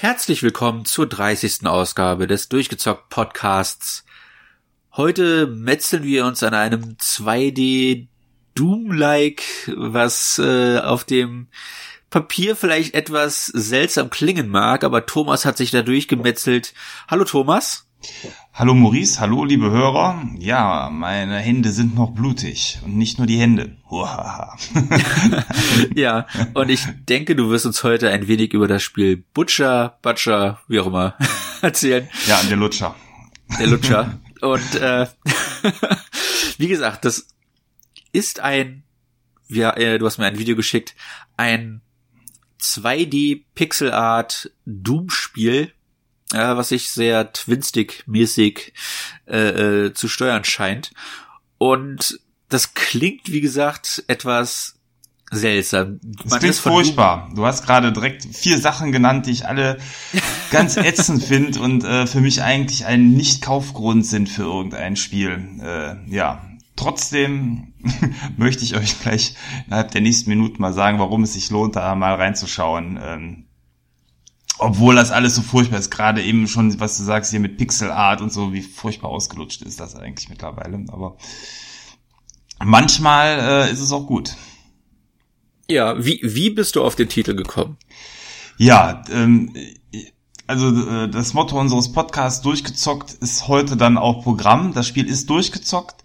Herzlich willkommen zur 30. Ausgabe des Durchgezockt Podcasts. Heute metzeln wir uns an einem 2D Doom-like, was äh, auf dem Papier vielleicht etwas seltsam klingen mag, aber Thomas hat sich da durchgemetzelt. Hallo Thomas. Hallo Maurice, hallo liebe Hörer. Ja, meine Hände sind noch blutig und nicht nur die Hände. ja, und ich denke, du wirst uns heute ein wenig über das Spiel Butcher, Butcher, wie auch immer, erzählen. Ja, der Lutscher. Der Lutscher. Und äh, wie gesagt, das ist ein, ja, äh, du hast mir ein Video geschickt, ein 2D Pixel Art Doom Spiel, äh, was sich sehr Twinstick-mäßig äh, äh, zu steuern scheint. Und das klingt, wie gesagt, etwas seltsam. Das klingt furchtbar. Du hast gerade direkt vier Sachen genannt, die ich alle ganz ätzend finde und äh, für mich eigentlich ein Nicht-Kaufgrund sind für irgendein Spiel. Äh, ja, trotzdem möchte ich euch gleich innerhalb der nächsten Minuten mal sagen, warum es sich lohnt, da mal reinzuschauen. Ähm, obwohl das alles so furchtbar ist, gerade eben schon, was du sagst hier mit Pixel Art und so, wie furchtbar ausgelutscht ist das eigentlich mittlerweile. Aber manchmal äh, ist es auch gut. Ja, wie, wie bist du auf den Titel gekommen? Ja, ähm, also äh, das Motto unseres Podcasts durchgezockt ist heute dann auch Programm. Das Spiel ist durchgezockt.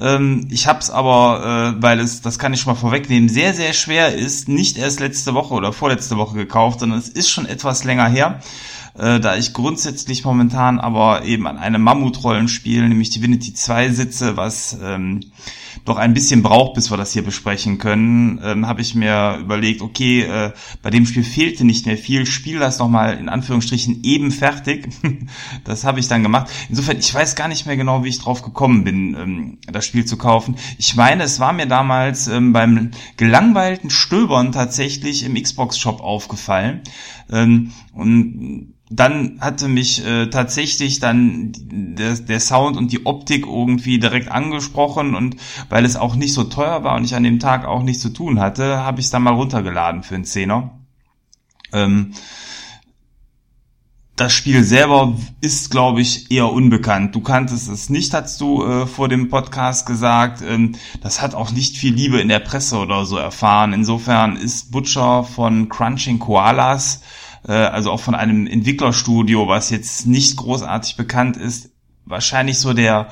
Ähm, ich habe es aber, äh, weil es, das kann ich schon mal vorwegnehmen, sehr, sehr schwer ist, nicht erst letzte Woche oder vorletzte Woche gekauft, sondern es ist schon etwas länger her. Äh, da ich grundsätzlich momentan aber eben an einem Mammutrollenspiel, nämlich Divinity 2 sitze, was ähm, doch ein bisschen braucht, bis wir das hier besprechen können, ähm, habe ich mir überlegt, okay, äh, bei dem Spiel fehlte nicht mehr viel, spiel das nochmal in Anführungsstrichen eben fertig. das habe ich dann gemacht. Insofern, ich weiß gar nicht mehr genau, wie ich drauf gekommen bin, ähm, das Spiel zu kaufen. Ich meine, es war mir damals ähm, beim gelangweilten Stöbern tatsächlich im Xbox-Shop aufgefallen. Ähm, und dann hatte mich äh, tatsächlich dann der, der Sound und die Optik irgendwie direkt angesprochen und weil es auch nicht so teuer war und ich an dem Tag auch nichts zu tun hatte, habe ich es dann mal runtergeladen für einen Zehner. Ähm, das Spiel selber ist, glaube ich, eher unbekannt. Du kanntest es nicht, hast du äh, vor dem Podcast gesagt. Ähm, das hat auch nicht viel Liebe in der Presse oder so erfahren. Insofern ist Butcher von Crunching Koalas äh, also auch von einem Entwicklerstudio, was jetzt nicht großartig bekannt ist, wahrscheinlich so der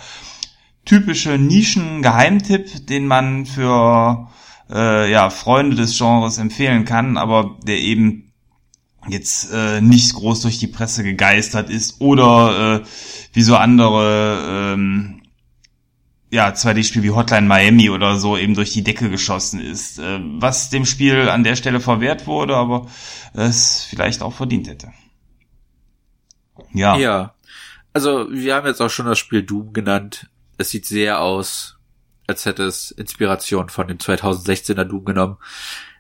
typische Nischen-Geheimtipp, den man für äh, ja, Freunde des Genres empfehlen kann, aber der eben jetzt äh, nicht groß durch die Presse gegeistert ist oder äh, wie so andere ähm, ja, 2D-Spiel wie Hotline Miami oder so eben durch die Decke geschossen ist. Äh, was dem Spiel an der Stelle verwehrt wurde, aber es vielleicht auch verdient hätte. Ja. Ja. Also, wir haben jetzt auch schon das Spiel Doom genannt. Es sieht sehr aus, als hätte es Inspiration von dem 2016er Doom genommen.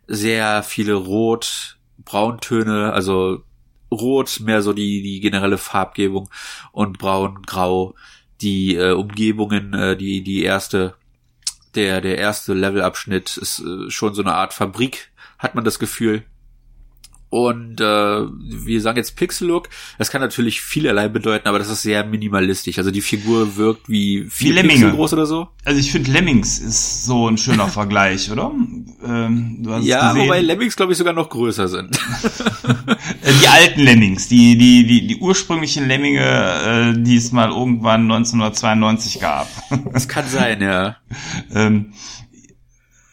Sehr viele Rot, Brauntöne, also Rot mehr so die, die generelle Farbgebung und Braun, Grau die äh, Umgebungen, äh, die die erste der der erste Levelabschnitt ist äh, schon so eine Art Fabrik, hat man das Gefühl. Und äh, wir sagen jetzt Pixel Look. Das kann natürlich vielerlei bedeuten, aber das ist sehr minimalistisch. Also die Figur wirkt wie vier wie Pixel groß oder so. Also ich finde Lemmings ist so ein schöner Vergleich, oder? Ähm, ja, wobei Lemmings glaube ich sogar noch größer sind. Äh, die alten Lemmings, die die die die ursprünglichen Lemminge, äh, die es mal irgendwann 1992 gab. Das kann sein, ja. ähm,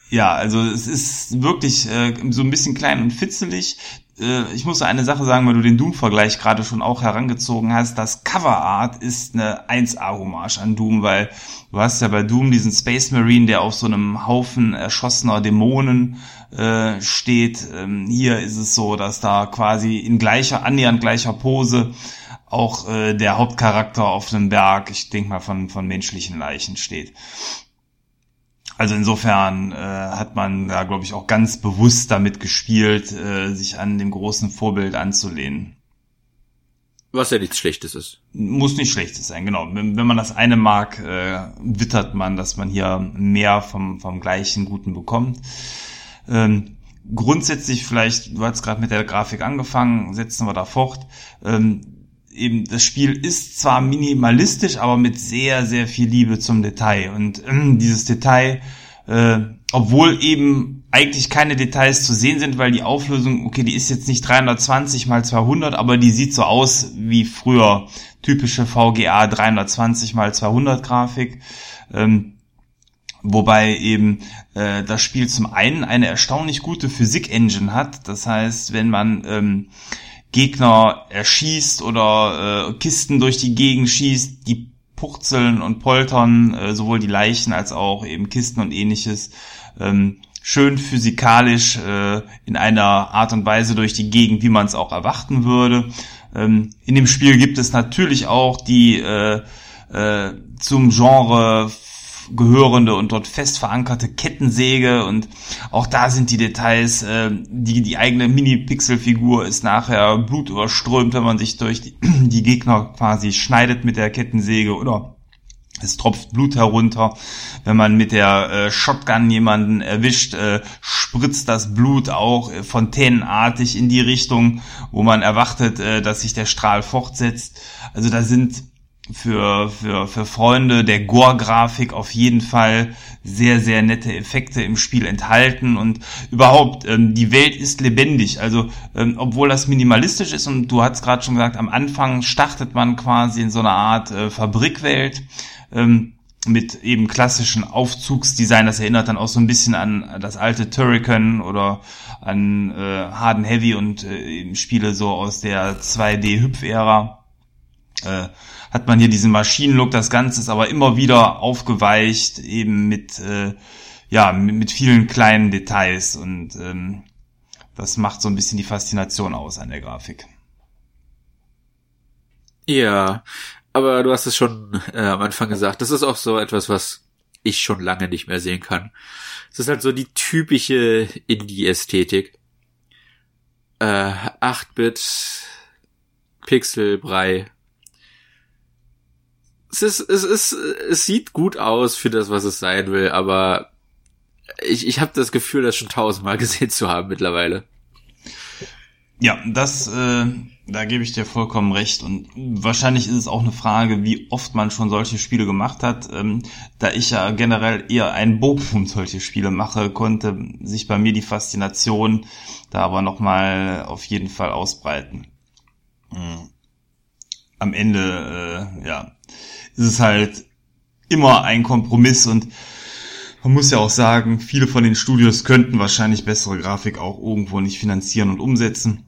ja, also es ist wirklich äh, so ein bisschen klein und fitzelig. Äh, ich muss eine Sache sagen, weil du den Doom-Vergleich gerade schon auch herangezogen hast. Das Coverart ist eine 1A-Hommage an Doom, weil du hast ja bei Doom diesen Space Marine, der auf so einem Haufen erschossener Dämonen äh, steht. Ähm, hier ist es so, dass da quasi in gleicher, annähernd gleicher Pose auch äh, der Hauptcharakter auf einem Berg, ich denke mal von, von menschlichen Leichen steht. Also insofern äh, hat man da, glaube ich, auch ganz bewusst damit gespielt, äh, sich an dem großen Vorbild anzulehnen. Was ja nichts Schlechtes ist. Muss nicht Schlechtes sein, genau. Wenn, wenn man das eine mag, äh, wittert man, dass man hier mehr vom, vom gleichen Guten bekommt. Ähm, grundsätzlich vielleicht, du hast gerade mit der Grafik angefangen, setzen wir da fort. Ähm, eben das Spiel ist zwar minimalistisch, aber mit sehr, sehr viel Liebe zum Detail. Und äh, dieses Detail, äh, obwohl eben eigentlich keine Details zu sehen sind, weil die Auflösung, okay, die ist jetzt nicht 320 mal 200, aber die sieht so aus wie früher typische VGA 320 mal 200 Grafik. Ähm, Wobei eben äh, das Spiel zum einen eine erstaunlich gute Physik-Engine hat. Das heißt, wenn man ähm, Gegner erschießt oder äh, Kisten durch die Gegend schießt, die purzeln und poltern, äh, sowohl die Leichen als auch eben Kisten und ähnliches, ähm, schön physikalisch äh, in einer Art und Weise durch die Gegend, wie man es auch erwarten würde. Ähm, in dem Spiel gibt es natürlich auch die äh, äh, zum Genre gehörende und dort fest verankerte Kettensäge und auch da sind die Details, äh, die, die eigene Mini-Pixel-Figur ist nachher blutüberströmt, wenn man sich durch die, die Gegner quasi schneidet mit der Kettensäge oder es tropft Blut herunter. Wenn man mit der äh, Shotgun jemanden erwischt, äh, spritzt das Blut auch äh, fontänenartig in die Richtung, wo man erwartet, äh, dass sich der Strahl fortsetzt. Also da sind für, für, für Freunde der Gore-Grafik auf jeden Fall sehr, sehr nette Effekte im Spiel enthalten und überhaupt, ähm, die Welt ist lebendig. Also, ähm, obwohl das minimalistisch ist und du hast gerade schon gesagt, am Anfang startet man quasi in so einer Art äh, Fabrikwelt ähm, mit eben klassischen Aufzugsdesign. Das erinnert dann auch so ein bisschen an das alte Turrican oder an äh, Harden Heavy und äh, Spiele so aus der 2D-Hüpf-Ära. Äh, hat man hier diesen Maschinenlook, das Ganze ist aber immer wieder aufgeweicht, eben mit, äh, ja, mit, mit vielen kleinen Details und ähm, das macht so ein bisschen die Faszination aus an der Grafik. Ja, aber du hast es schon äh, am Anfang gesagt, das ist auch so etwas, was ich schon lange nicht mehr sehen kann. Es ist halt so die typische Indie-Ästhetik. Äh, 8-Bit, Pixelbrei, es ist, es ist, es sieht gut aus für das, was es sein will, aber ich, ich habe das Gefühl, das schon tausendmal gesehen zu haben mittlerweile. Ja, das, äh, da gebe ich dir vollkommen recht. Und wahrscheinlich ist es auch eine Frage, wie oft man schon solche Spiele gemacht hat. Ähm, da ich ja generell eher einen Bogen solche Spiele mache, konnte sich bei mir die Faszination da aber nochmal auf jeden Fall ausbreiten. Mhm. Am Ende, äh, ja, ist es halt immer ein Kompromiss und man muss ja auch sagen, viele von den Studios könnten wahrscheinlich bessere Grafik auch irgendwo nicht finanzieren und umsetzen.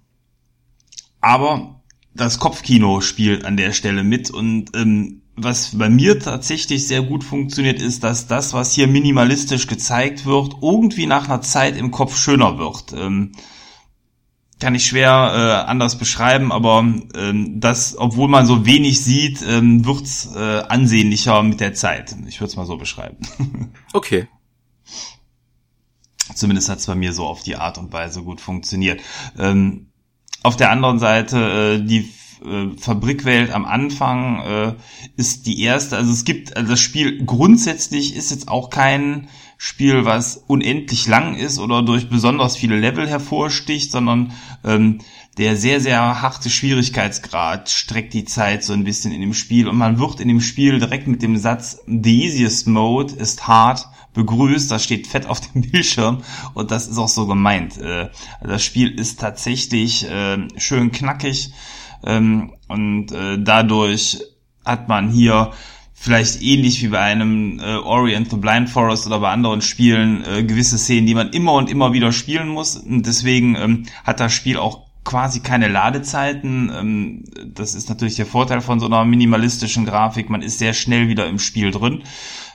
Aber das Kopfkino spielt an der Stelle mit und ähm, was bei mir tatsächlich sehr gut funktioniert, ist, dass das, was hier minimalistisch gezeigt wird, irgendwie nach einer Zeit im Kopf schöner wird. Ähm, kann ich schwer äh, anders beschreiben, aber ähm, das, obwohl man so wenig sieht, ähm, wird's äh, ansehnlicher mit der Zeit. Ich würde es mal so beschreiben. okay. Zumindest hat's bei mir so auf die Art und Weise gut funktioniert. Ähm, auf der anderen Seite, äh, die äh, Fabrikwelt am Anfang äh, ist die erste. Also es gibt, also das Spiel grundsätzlich ist jetzt auch kein Spiel, was unendlich lang ist oder durch besonders viele Level hervorsticht, sondern ähm, der sehr, sehr harte Schwierigkeitsgrad streckt die Zeit so ein bisschen in dem Spiel. Und man wird in dem Spiel direkt mit dem Satz The easiest mode ist hard begrüßt, das steht fett auf dem Bildschirm. Und das ist auch so gemeint. Äh, das Spiel ist tatsächlich äh, schön knackig. Ähm, und äh, dadurch hat man hier vielleicht ähnlich wie bei einem äh, Ori and the Blind Forest oder bei anderen Spielen äh, gewisse Szenen, die man immer und immer wieder spielen muss. Und deswegen ähm, hat das Spiel auch quasi keine Ladezeiten. Ähm, das ist natürlich der Vorteil von so einer minimalistischen Grafik. Man ist sehr schnell wieder im Spiel drin.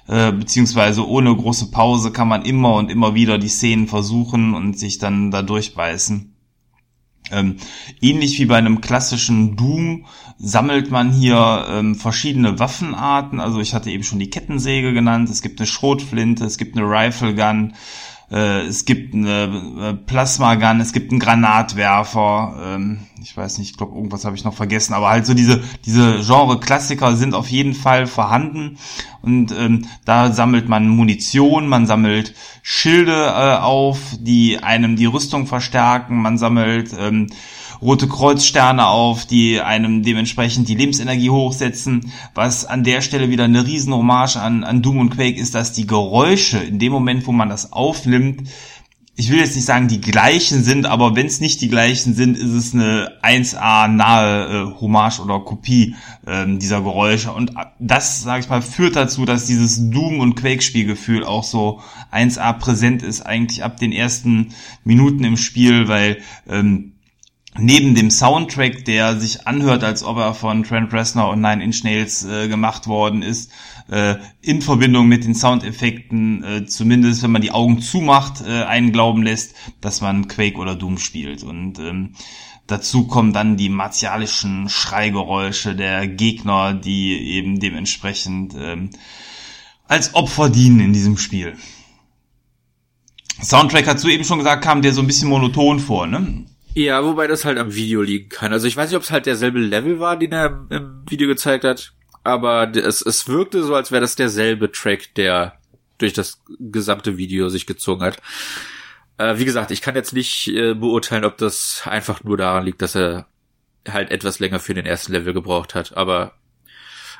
Äh, beziehungsweise ohne große Pause kann man immer und immer wieder die Szenen versuchen und sich dann da durchbeißen. Ähm, ähnlich wie bei einem klassischen Doom sammelt man hier ähm, verschiedene Waffenarten. Also ich hatte eben schon die Kettensäge genannt. Es gibt eine Schrotflinte, es gibt eine Rifle Gun. Äh, es gibt eine äh, Plasma-Gun, es gibt einen Granatwerfer, ähm, ich weiß nicht, ich glaube, irgendwas habe ich noch vergessen, aber halt so diese, diese Genre-Klassiker sind auf jeden Fall vorhanden und ähm, da sammelt man Munition, man sammelt Schilde äh, auf, die einem die Rüstung verstärken, man sammelt ähm, rote Kreuzsterne auf, die einem dementsprechend die Lebensenergie hochsetzen. Was an der Stelle wieder eine riesen Hommage an, an Doom und Quake ist, dass die Geräusche in dem Moment, wo man das aufnimmt, ich will jetzt nicht sagen, die gleichen sind, aber wenn es nicht die gleichen sind, ist es eine 1A nahe äh, Hommage oder Kopie ähm, dieser Geräusche. Und das, sage ich mal, führt dazu, dass dieses Doom- und Quake-Spielgefühl auch so 1A präsent ist, eigentlich ab den ersten Minuten im Spiel, weil ähm, neben dem Soundtrack, der sich anhört, als ob er von Trent Reznor und Nine Inch Nails äh, gemacht worden ist, äh, in Verbindung mit den Soundeffekten, äh, zumindest wenn man die Augen zumacht, äh, einen glauben lässt, dass man Quake oder Doom spielt. Und ähm, dazu kommen dann die martialischen Schreigeräusche der Gegner, die eben dementsprechend ähm, als Opfer dienen in diesem Spiel. Soundtrack hast du eben schon gesagt, kam der so ein bisschen monoton vor, ne? Ja, wobei das halt am Video liegen kann. Also ich weiß nicht, ob es halt derselbe Level war, den er im Video gezeigt hat, aber es, es wirkte so, als wäre das derselbe Track, der durch das gesamte Video sich gezogen hat. Äh, wie gesagt, ich kann jetzt nicht äh, beurteilen, ob das einfach nur daran liegt, dass er halt etwas länger für den ersten Level gebraucht hat, aber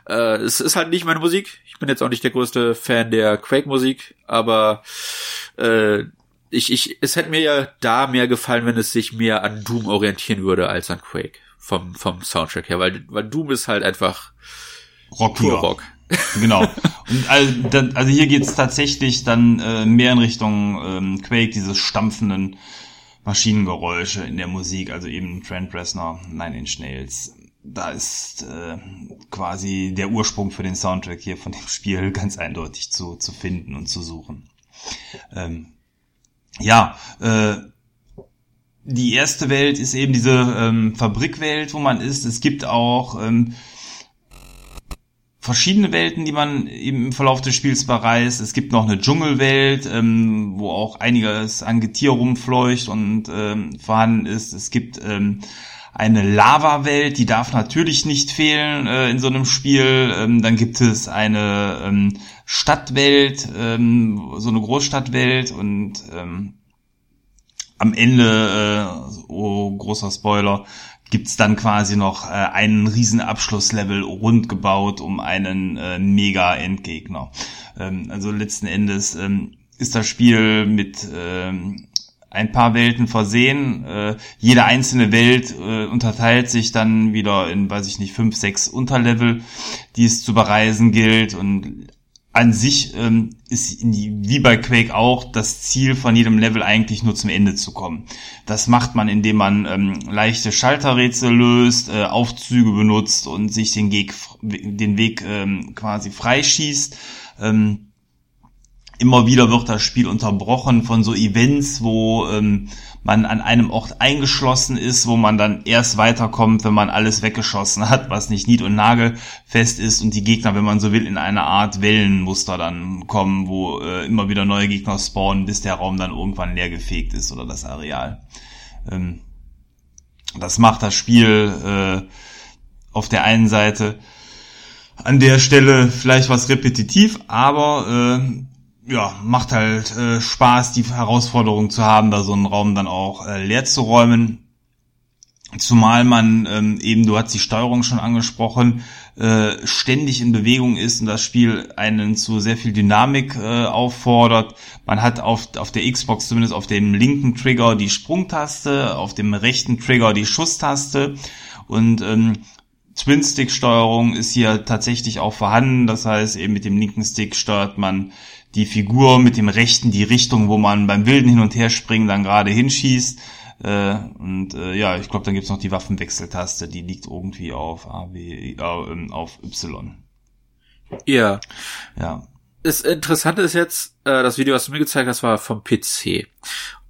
äh, es ist halt nicht meine Musik. Ich bin jetzt auch nicht der größte Fan der Quake-Musik, aber äh, ich, ich, es hätte mir ja da mehr gefallen, wenn es sich mehr an Doom orientieren würde als an Quake vom vom Soundtrack her, weil weil Doom ist halt einfach Rockiger. Rock. Genau. Und also, dann, also hier geht's tatsächlich dann äh, mehr in Richtung ähm, Quake, diese stampfenden Maschinengeräusche in der Musik, also eben Trent Reznor, Nine Inch Nails. Da ist äh, quasi der Ursprung für den Soundtrack hier von dem Spiel ganz eindeutig zu, zu finden und zu suchen. Ähm, ja, äh, die erste Welt ist eben diese ähm, Fabrikwelt, wo man ist. Es gibt auch ähm, verschiedene Welten, die man eben im Verlauf des Spiels bereist. Es gibt noch eine Dschungelwelt, ähm, wo auch einiges an Getier rumfleucht und ähm, vorhanden ist. Es gibt ähm, eine Lava-Welt, die darf natürlich nicht fehlen äh, in so einem Spiel. Ähm, dann gibt es eine ähm, Stadtwelt, ähm, so eine Großstadtwelt und ähm, am Ende, äh, oh großer Spoiler, gibt's dann quasi noch äh, einen riesen Abschlusslevel rund gebaut um einen äh, Mega-Endgegner. Ähm, also letzten Endes ähm, ist das Spiel mit ähm, ein paar Welten versehen. Äh, jede einzelne Welt äh, unterteilt sich dann wieder in, weiß ich nicht, fünf, sechs Unterlevel, die es zu bereisen gilt. Und an sich ähm, ist wie bei Quake auch das Ziel von jedem Level eigentlich nur zum Ende zu kommen. Das macht man, indem man ähm, leichte Schalterrätsel löst, äh, Aufzüge benutzt und sich den, Weg, den Weg ähm, quasi freischießt. Ähm, immer wieder wird das Spiel unterbrochen von so Events, wo ähm, man an einem Ort eingeschlossen ist, wo man dann erst weiterkommt, wenn man alles weggeschossen hat, was nicht nied- und nagelfest ist und die Gegner, wenn man so will, in eine Art Wellenmuster dann kommen, wo äh, immer wieder neue Gegner spawnen, bis der Raum dann irgendwann leer gefegt ist oder das Areal. Ähm, das macht das Spiel äh, auf der einen Seite an der Stelle vielleicht was repetitiv, aber äh, ja, macht halt äh, Spaß, die Herausforderung zu haben, da so einen Raum dann auch äh, leer zu räumen. Zumal man ähm, eben, du hast die Steuerung schon angesprochen, äh, ständig in Bewegung ist und das Spiel einen zu sehr viel Dynamik äh, auffordert. Man hat auf, auf der Xbox zumindest auf dem linken Trigger die Sprungtaste, auf dem rechten Trigger die Schusstaste und ähm, Twin-Stick-Steuerung ist hier tatsächlich auch vorhanden. Das heißt, eben mit dem linken Stick steuert man die Figur mit dem rechten die Richtung, wo man beim wilden Hin- und Herspringen dann gerade hinschießt. Äh, und äh, ja, ich glaube, dann gibt's noch die Waffenwechseltaste, die liegt irgendwie auf A, W, äh, auf Y. Ja. Ja. Das Interessante ist jetzt, äh, das Video, was du mir gezeigt hast, war vom PC.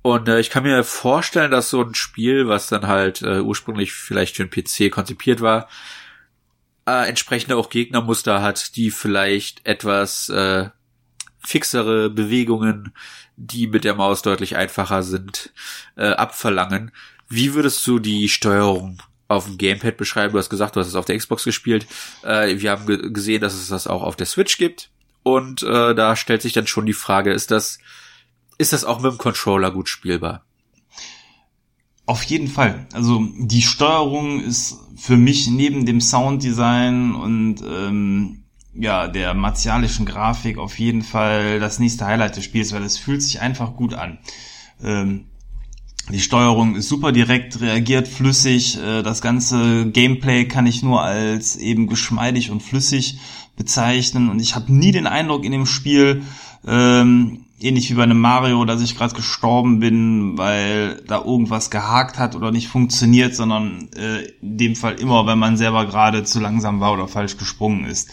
Und äh, ich kann mir vorstellen, dass so ein Spiel, was dann halt äh, ursprünglich vielleicht für den PC konzipiert war, äh, entsprechende auch Gegnermuster hat, die vielleicht etwas äh, fixere Bewegungen, die mit der Maus deutlich einfacher sind, äh, abverlangen. Wie würdest du die Steuerung auf dem Gamepad beschreiben? Du hast gesagt, du hast es auf der Xbox gespielt. Äh, wir haben ge gesehen, dass es das auch auf der Switch gibt. Und äh, da stellt sich dann schon die Frage, ist das, ist das auch mit dem Controller gut spielbar? Auf jeden Fall. Also die Steuerung ist für mich neben dem Sounddesign und ähm, ja der martialischen Grafik auf jeden Fall das nächste Highlight des Spiels, weil es fühlt sich einfach gut an. Ähm, die Steuerung ist super direkt, reagiert flüssig. Äh, das ganze Gameplay kann ich nur als eben geschmeidig und flüssig bezeichnen. Und ich habe nie den Eindruck in dem Spiel, ähm, ähnlich wie bei einem Mario, dass ich gerade gestorben bin, weil da irgendwas gehakt hat oder nicht funktioniert, sondern äh, in dem Fall immer, wenn man selber gerade zu langsam war oder falsch gesprungen ist.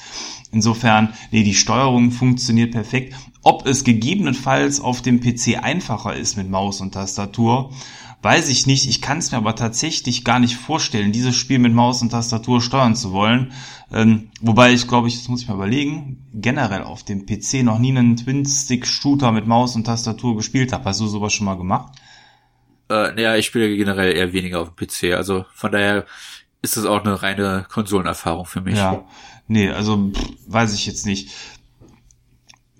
Insofern, nee, die Steuerung funktioniert perfekt. Ob es gegebenenfalls auf dem PC einfacher ist mit Maus und Tastatur, weiß ich nicht. Ich kann es mir aber tatsächlich gar nicht vorstellen, dieses Spiel mit Maus und Tastatur steuern zu wollen. Ähm, wobei ich glaube, ich, das muss ich mal überlegen, generell auf dem PC noch nie einen Twin-Stick-Shooter mit Maus und Tastatur gespielt habe. Hast du sowas schon mal gemacht? Äh, naja, ich spiele generell eher weniger auf dem PC. Also von daher ist das auch eine reine Konsolenerfahrung für mich. Ja, nee, also pff, weiß ich jetzt nicht.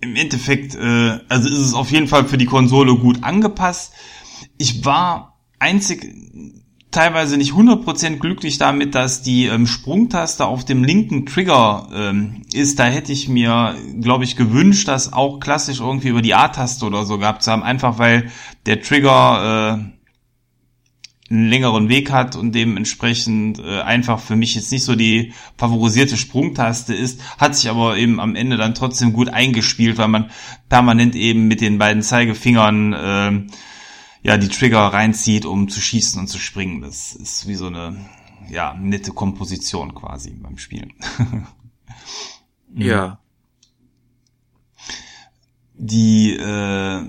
Im Endeffekt, äh, also ist es auf jeden Fall für die Konsole gut angepasst. Ich war einzig teilweise nicht 100% glücklich damit, dass die ähm, Sprungtaste auf dem linken Trigger ähm, ist. Da hätte ich mir, glaube ich, gewünscht, das auch klassisch irgendwie über die A-Taste oder so gehabt zu haben. Einfach weil der Trigger äh, einen längeren Weg hat und dementsprechend äh, einfach für mich jetzt nicht so die favorisierte Sprungtaste ist, hat sich aber eben am Ende dann trotzdem gut eingespielt, weil man permanent eben mit den beiden Zeigefingern äh, ja die Trigger reinzieht, um zu schießen und zu springen. Das ist wie so eine ja nette Komposition quasi beim Spielen. ja. Die äh, äh,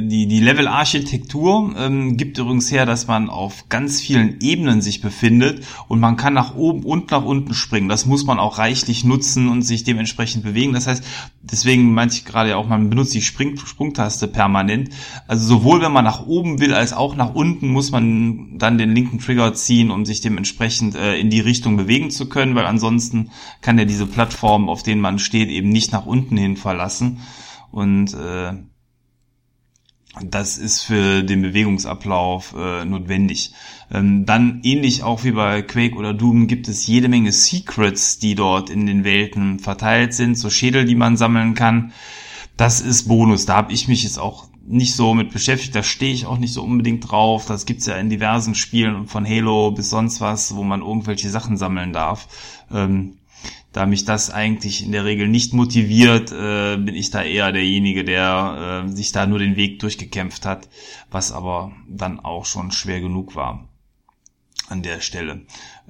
die, die Level-Architektur ähm, gibt übrigens her, dass man auf ganz vielen Ebenen sich befindet und man kann nach oben und nach unten springen. Das muss man auch reichlich nutzen und sich dementsprechend bewegen. Das heißt, deswegen meinte ich gerade auch, man benutzt die Spring Sprungtaste permanent. Also sowohl wenn man nach oben will, als auch nach unten muss man dann den linken Trigger ziehen, um sich dementsprechend äh, in die Richtung bewegen zu können, weil ansonsten kann er diese Plattform, auf denen man steht, eben nicht nach unten hin verlassen. Und äh, das ist für den Bewegungsablauf äh, notwendig. Ähm, dann ähnlich auch wie bei Quake oder Doom gibt es jede Menge Secrets, die dort in den Welten verteilt sind, so Schädel, die man sammeln kann. Das ist Bonus. Da habe ich mich jetzt auch nicht so mit beschäftigt. Da stehe ich auch nicht so unbedingt drauf. Das gibt's ja in diversen Spielen von Halo bis sonst was, wo man irgendwelche Sachen sammeln darf. Ähm, da mich das eigentlich in der Regel nicht motiviert, äh, bin ich da eher derjenige, der äh, sich da nur den Weg durchgekämpft hat, was aber dann auch schon schwer genug war an der Stelle.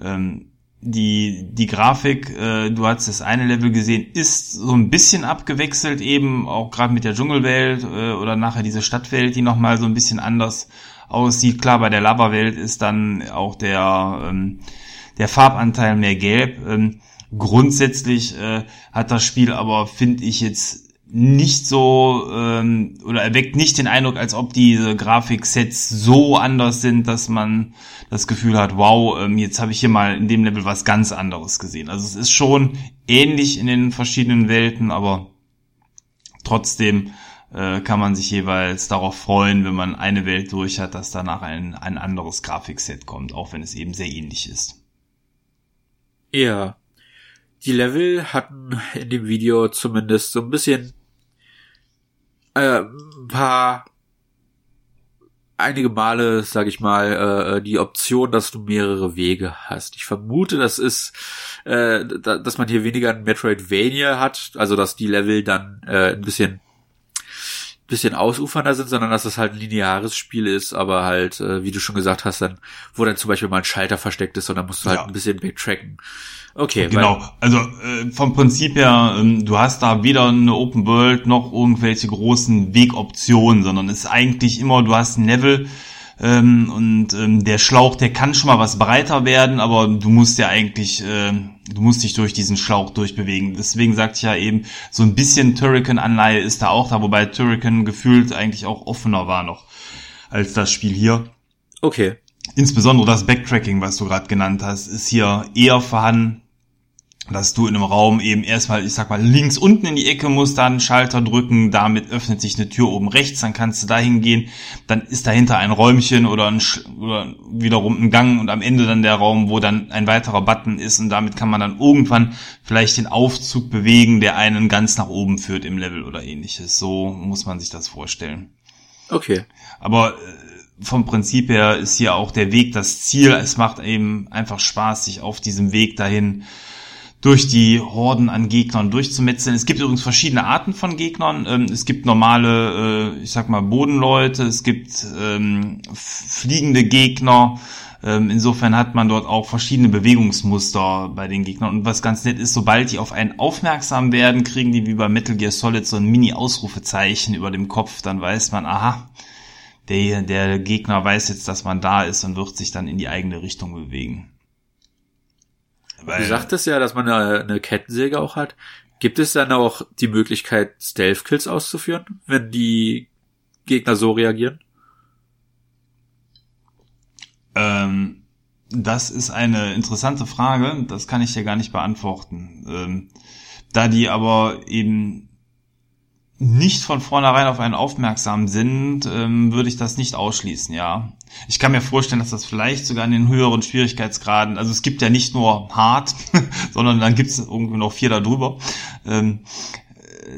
Ähm, die, die Grafik, äh, du hast das eine Level gesehen, ist so ein bisschen abgewechselt, eben auch gerade mit der Dschungelwelt äh, oder nachher diese Stadtwelt, die nochmal so ein bisschen anders aussieht. Klar, bei der Lava-Welt ist dann auch der, ähm, der Farbanteil mehr gelb. Ähm, Grundsätzlich äh, hat das Spiel aber, finde ich jetzt nicht so ähm, oder erweckt nicht den Eindruck, als ob diese Grafiksets so anders sind, dass man das Gefühl hat, wow, ähm, jetzt habe ich hier mal in dem Level was ganz anderes gesehen. Also es ist schon ähnlich in den verschiedenen Welten, aber trotzdem äh, kann man sich jeweils darauf freuen, wenn man eine Welt durch hat, dass danach ein, ein anderes Grafikset kommt, auch wenn es eben sehr ähnlich ist. Ja, die Level hatten in dem Video zumindest so ein bisschen äh, ein paar einige Male, sag ich mal, äh, die Option, dass du mehrere Wege hast. Ich vermute, das ist, äh, da, dass man hier weniger ein Metroidvania hat, also dass die Level dann äh, ein bisschen bisschen ausufernder sind, sondern dass das halt ein lineares Spiel ist, aber halt, äh, wie du schon gesagt hast, dann, wo dann zum Beispiel mal ein Schalter versteckt ist und dann musst du halt ja. ein bisschen backtracken. Okay. Genau. Also äh, vom Prinzip her, ähm, du hast da weder eine Open World noch irgendwelche großen Wegoptionen, sondern es ist eigentlich immer, du hast ein Level ähm, und ähm, der Schlauch, der kann schon mal was breiter werden, aber du musst ja eigentlich äh, du musst dich durch diesen Schlauch durchbewegen. Deswegen sagte ich ja eben, so ein bisschen Turrican-Anleihe ist da auch da, wobei Turrican gefühlt eigentlich auch offener war noch als das Spiel hier. Okay. Insbesondere das Backtracking, was du gerade genannt hast, ist hier eher vorhanden dass du in einem Raum eben erstmal, ich sag mal, links unten in die Ecke musst, dann Schalter drücken, damit öffnet sich eine Tür oben rechts, dann kannst du da hingehen, dann ist dahinter ein Räumchen oder, ein, oder wiederum ein Gang und am Ende dann der Raum, wo dann ein weiterer Button ist und damit kann man dann irgendwann vielleicht den Aufzug bewegen, der einen ganz nach oben führt im Level oder ähnliches. So muss man sich das vorstellen. Okay. Aber äh, vom Prinzip her ist hier auch der Weg das Ziel. Es macht eben einfach Spaß, sich auf diesem Weg dahin durch die Horden an Gegnern durchzumetzeln. Es gibt übrigens verschiedene Arten von Gegnern. Ähm, es gibt normale, äh, ich sag mal, Bodenleute, es gibt ähm, fliegende Gegner. Ähm, insofern hat man dort auch verschiedene Bewegungsmuster bei den Gegnern. Und was ganz nett ist, sobald die auf einen aufmerksam werden, kriegen die wie bei Metal Gear Solid so ein Mini-Ausrufezeichen über dem Kopf. Dann weiß man, aha, der, der Gegner weiß jetzt, dass man da ist und wird sich dann in die eigene Richtung bewegen. Weil, du sagtest ja, dass man eine, eine Kettensäge auch hat. Gibt es dann auch die Möglichkeit, Stealth-Kills auszuführen, wenn die Gegner so reagieren? Ähm, das ist eine interessante Frage. Das kann ich dir gar nicht beantworten. Ähm, da die aber eben nicht von vornherein auf einen aufmerksam sind, ähm, würde ich das nicht ausschließen, ja. Ich kann mir vorstellen, dass das vielleicht sogar in den höheren Schwierigkeitsgraden, also es gibt ja nicht nur hart, sondern dann gibt es irgendwie noch vier darüber, ähm,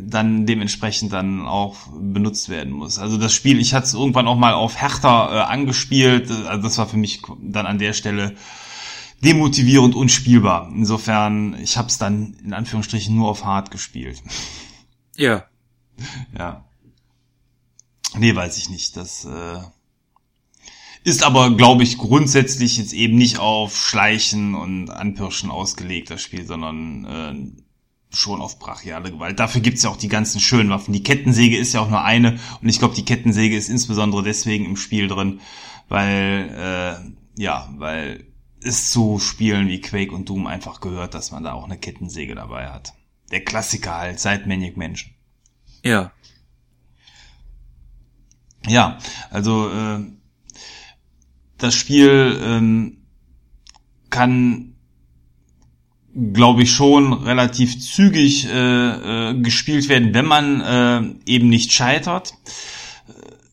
dann dementsprechend dann auch benutzt werden muss. Also das Spiel, ich hatte es irgendwann auch mal auf härter äh, angespielt, also das war für mich dann an der Stelle demotivierend unspielbar. Insofern, ich habe es dann in Anführungsstrichen nur auf hart gespielt. Ja, ja. Nee, weiß ich nicht. Das äh, ist aber, glaube ich, grundsätzlich jetzt eben nicht auf Schleichen und Anpirschen ausgelegt, das Spiel, sondern äh, schon auf brachiale Gewalt. Dafür gibt's ja auch die ganzen schönen Waffen. Die Kettensäge ist ja auch nur eine und ich glaube, die Kettensäge ist insbesondere deswegen im Spiel drin, weil, äh, ja, weil es zu Spielen wie Quake und Doom einfach gehört, dass man da auch eine Kettensäge dabei hat. Der Klassiker halt, seit Maniac Menschen. Ja. Ja, also äh, das Spiel ähm, kann, glaube ich, schon relativ zügig äh, äh, gespielt werden, wenn man äh, eben nicht scheitert.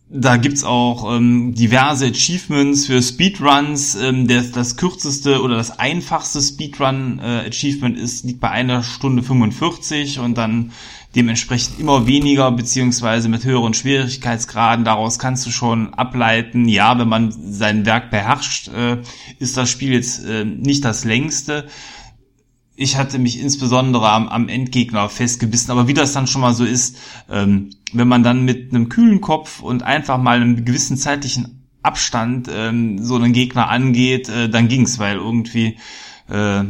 Da gibt's auch ähm, diverse Achievements für Speedruns. Ähm, der, das kürzeste oder das einfachste Speedrun-Achievement äh, ist liegt bei einer Stunde 45 und dann dementsprechend immer weniger beziehungsweise mit höheren Schwierigkeitsgraden. Daraus kannst du schon ableiten, ja, wenn man sein Werk beherrscht, äh, ist das Spiel jetzt äh, nicht das längste. Ich hatte mich insbesondere am, am Endgegner festgebissen, aber wie das dann schon mal so ist, ähm, wenn man dann mit einem kühlen Kopf und einfach mal einen gewissen zeitlichen Abstand ähm, so einen Gegner angeht, äh, dann ging's, weil irgendwie äh,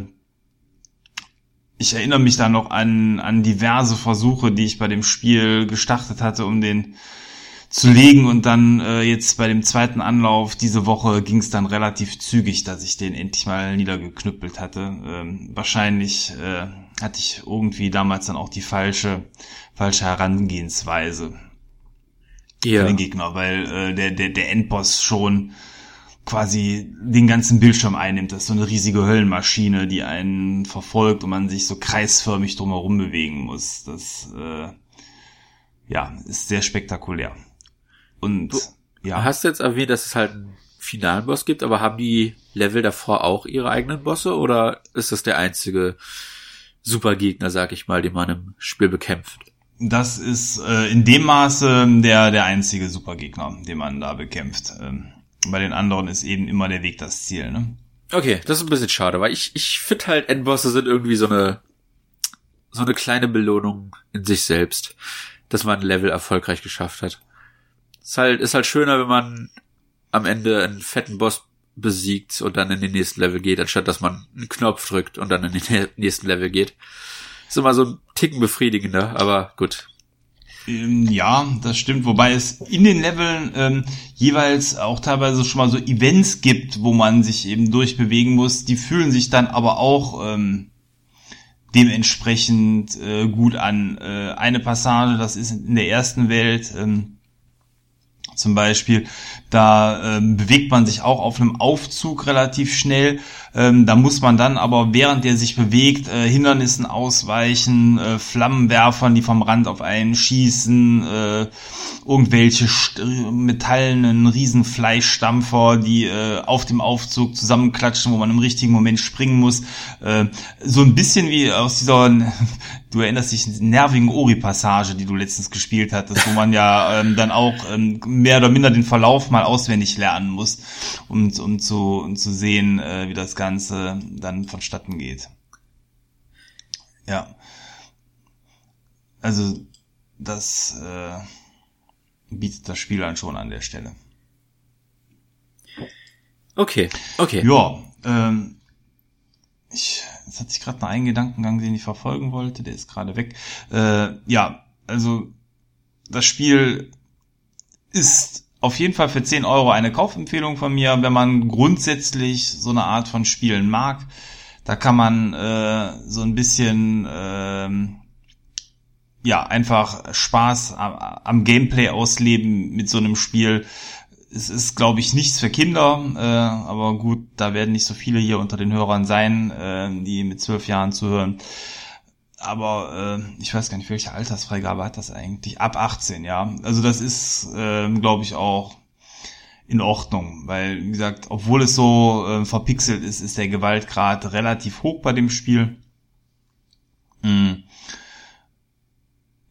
ich erinnere mich da noch an, an diverse Versuche, die ich bei dem Spiel gestartet hatte, um den zu legen und dann äh, jetzt bei dem zweiten Anlauf diese Woche ging es dann relativ zügig, dass ich den endlich mal niedergeknüppelt hatte. Ähm, wahrscheinlich äh, hatte ich irgendwie damals dann auch die falsche falsche Herangehensweise ja. für den Gegner, weil äh, der der der Endboss schon quasi den ganzen Bildschirm einnimmt. Das ist so eine riesige Höllenmaschine, die einen verfolgt und man sich so kreisförmig drumherum bewegen muss. Das äh, ja ist sehr spektakulär. Und du ja. Hast du jetzt erwähnt, dass es halt einen finalen Boss gibt, aber haben die Level davor auch ihre eigenen Bosse oder ist das der einzige Supergegner, sag ich mal, den man im Spiel bekämpft? Das ist äh, in dem Maße der der einzige Supergegner, den man da bekämpft. Ähm, bei den anderen ist eben immer der Weg das Ziel, ne? Okay, das ist ein bisschen schade, weil ich, ich finde halt Endbosse sind irgendwie so eine, so eine kleine Belohnung in sich selbst, dass man ein Level erfolgreich geschafft hat. Ist halt, ist halt schöner, wenn man am Ende einen fetten Boss besiegt und dann in den nächsten Level geht, anstatt dass man einen Knopf drückt und dann in den nächsten Level geht. Ist immer so ein Ticken befriedigender, aber gut. Ähm, ja, das stimmt, wobei es in den Leveln ähm, jeweils auch teilweise schon mal so Events gibt, wo man sich eben durchbewegen muss. Die fühlen sich dann aber auch ähm, dementsprechend äh, gut an. Äh, eine Passage, das ist in der ersten Welt, ähm, zum Beispiel, da ähm, bewegt man sich auch auf einem Aufzug relativ schnell. Ähm, da muss man dann aber, während der sich bewegt, äh, Hindernissen ausweichen, äh, Flammenwerfern, die vom Rand auf einen schießen, äh, irgendwelche metallenen Riesenfleischstampfer, die äh, auf dem Aufzug zusammenklatschen, wo man im richtigen Moment springen muss. Äh, so ein bisschen wie aus dieser du erinnerst dich nervigen Ori-Passage, die du letztens gespielt hattest, wo man ja ähm, dann auch ähm, mehr oder minder den Verlauf mal auswendig lernen muss, um, um, zu, um zu sehen, äh, wie das Ganze dann vonstatten geht. Ja. Also, das äh, bietet das Spiel dann schon an der Stelle. Okay, okay. Ja, ähm, ich, jetzt hat sich gerade noch ein Gedankengang, den ich verfolgen wollte, der ist gerade weg. Äh, ja, also das Spiel ist auf jeden Fall für 10 Euro eine Kaufempfehlung von mir, wenn man grundsätzlich so eine Art von Spielen mag. Da kann man äh, so ein bisschen äh, ja einfach Spaß am, am Gameplay ausleben mit so einem Spiel es ist, glaube ich, nichts für Kinder, äh, aber gut, da werden nicht so viele hier unter den Hörern sein, äh, die mit zwölf Jahren zuhören. Aber äh, ich weiß gar nicht, welche Altersfreigabe hat das eigentlich? Ab 18, ja. Also das ist, äh, glaube ich, auch in Ordnung, weil, wie gesagt, obwohl es so äh, verpixelt ist, ist der Gewaltgrad relativ hoch bei dem Spiel. Mhm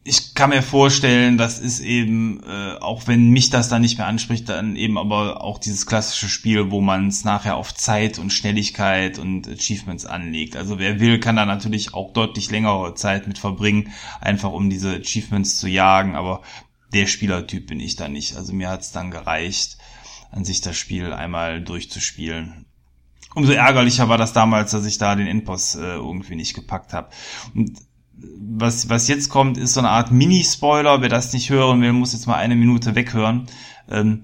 ich kann mir vorstellen, das ist eben, äh, auch wenn mich das dann nicht mehr anspricht, dann eben aber auch dieses klassische Spiel, wo man es nachher auf Zeit und Schnelligkeit und Achievements anlegt. Also wer will, kann da natürlich auch deutlich längere Zeit mit verbringen, einfach um diese Achievements zu jagen, aber der Spielertyp bin ich da nicht. Also mir hat's dann gereicht, an sich das Spiel einmal durchzuspielen. Umso ärgerlicher war das damals, dass ich da den Endboss äh, irgendwie nicht gepackt habe. Und was, was jetzt kommt, ist so eine Art Mini-Spoiler. Wer das nicht hören will, muss jetzt mal eine Minute weghören. Ähm,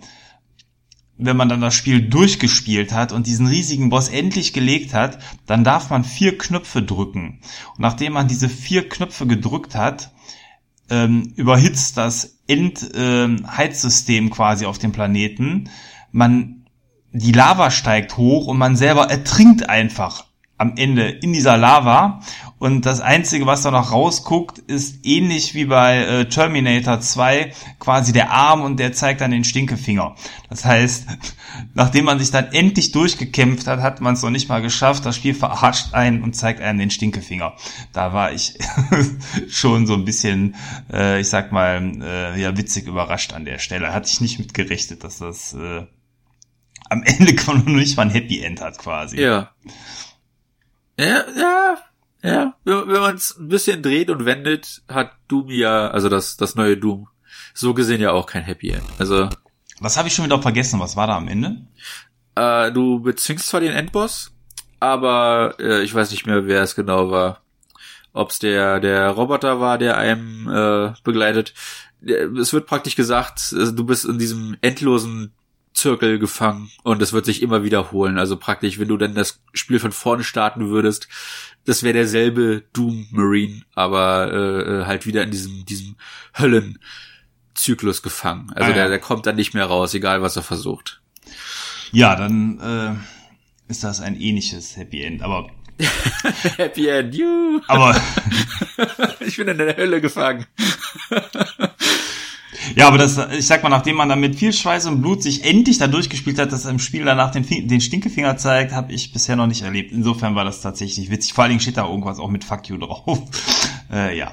wenn man dann das Spiel durchgespielt hat und diesen riesigen Boss endlich gelegt hat, dann darf man vier Knöpfe drücken. Und nachdem man diese vier Knöpfe gedrückt hat, ähm, überhitzt das Endheizsystem ähm, quasi auf dem Planeten. Man, die Lava steigt hoch und man selber ertrinkt einfach am Ende in dieser Lava und das Einzige, was da noch rausguckt, ist ähnlich wie bei äh, Terminator 2 quasi der Arm und der zeigt dann den Stinkefinger. Das heißt, nachdem man sich dann endlich durchgekämpft hat, hat man es noch nicht mal geschafft. Das Spiel verarscht einen und zeigt einem den Stinkefinger. Da war ich schon so ein bisschen, äh, ich sag mal, äh, ja witzig überrascht an der Stelle. Hatte ich nicht mit gerechnet, dass das äh, am Ende noch nicht mal ein Happy End hat quasi. Ja. Ja, ja, ja. Wenn, wenn man es ein bisschen dreht und wendet, hat Doom ja, also das, das neue Doom, so gesehen ja auch kein Happy End. Also. Was habe ich schon wieder vergessen? Was war da am Ende? Äh, du bezwingst zwar den Endboss, aber äh, ich weiß nicht mehr, wer es genau war. Ob's der, der Roboter war, der einem äh, begleitet. Es wird praktisch gesagt, also du bist in diesem endlosen Zirkel gefangen und es wird sich immer wiederholen. Also praktisch, wenn du dann das Spiel von vorne starten würdest, das wäre derselbe Doom Marine, aber äh, äh, halt wieder in diesem diesem Höllenzyklus gefangen. Also ah, ja. der der kommt dann nicht mehr raus, egal was er versucht. Ja, dann äh, ist das ein ähnliches Happy End, aber Happy End, you. Aber ich bin in der Hölle gefangen. Ja, aber das, ich sag mal, nachdem man dann mit viel Schweiß und Blut sich endlich da durchgespielt hat, dass im Spiel danach den, den Stinkefinger zeigt, habe ich bisher noch nicht erlebt. Insofern war das tatsächlich witzig. Vor allen Dingen steht da irgendwas auch mit Fuck you drauf. äh, ja.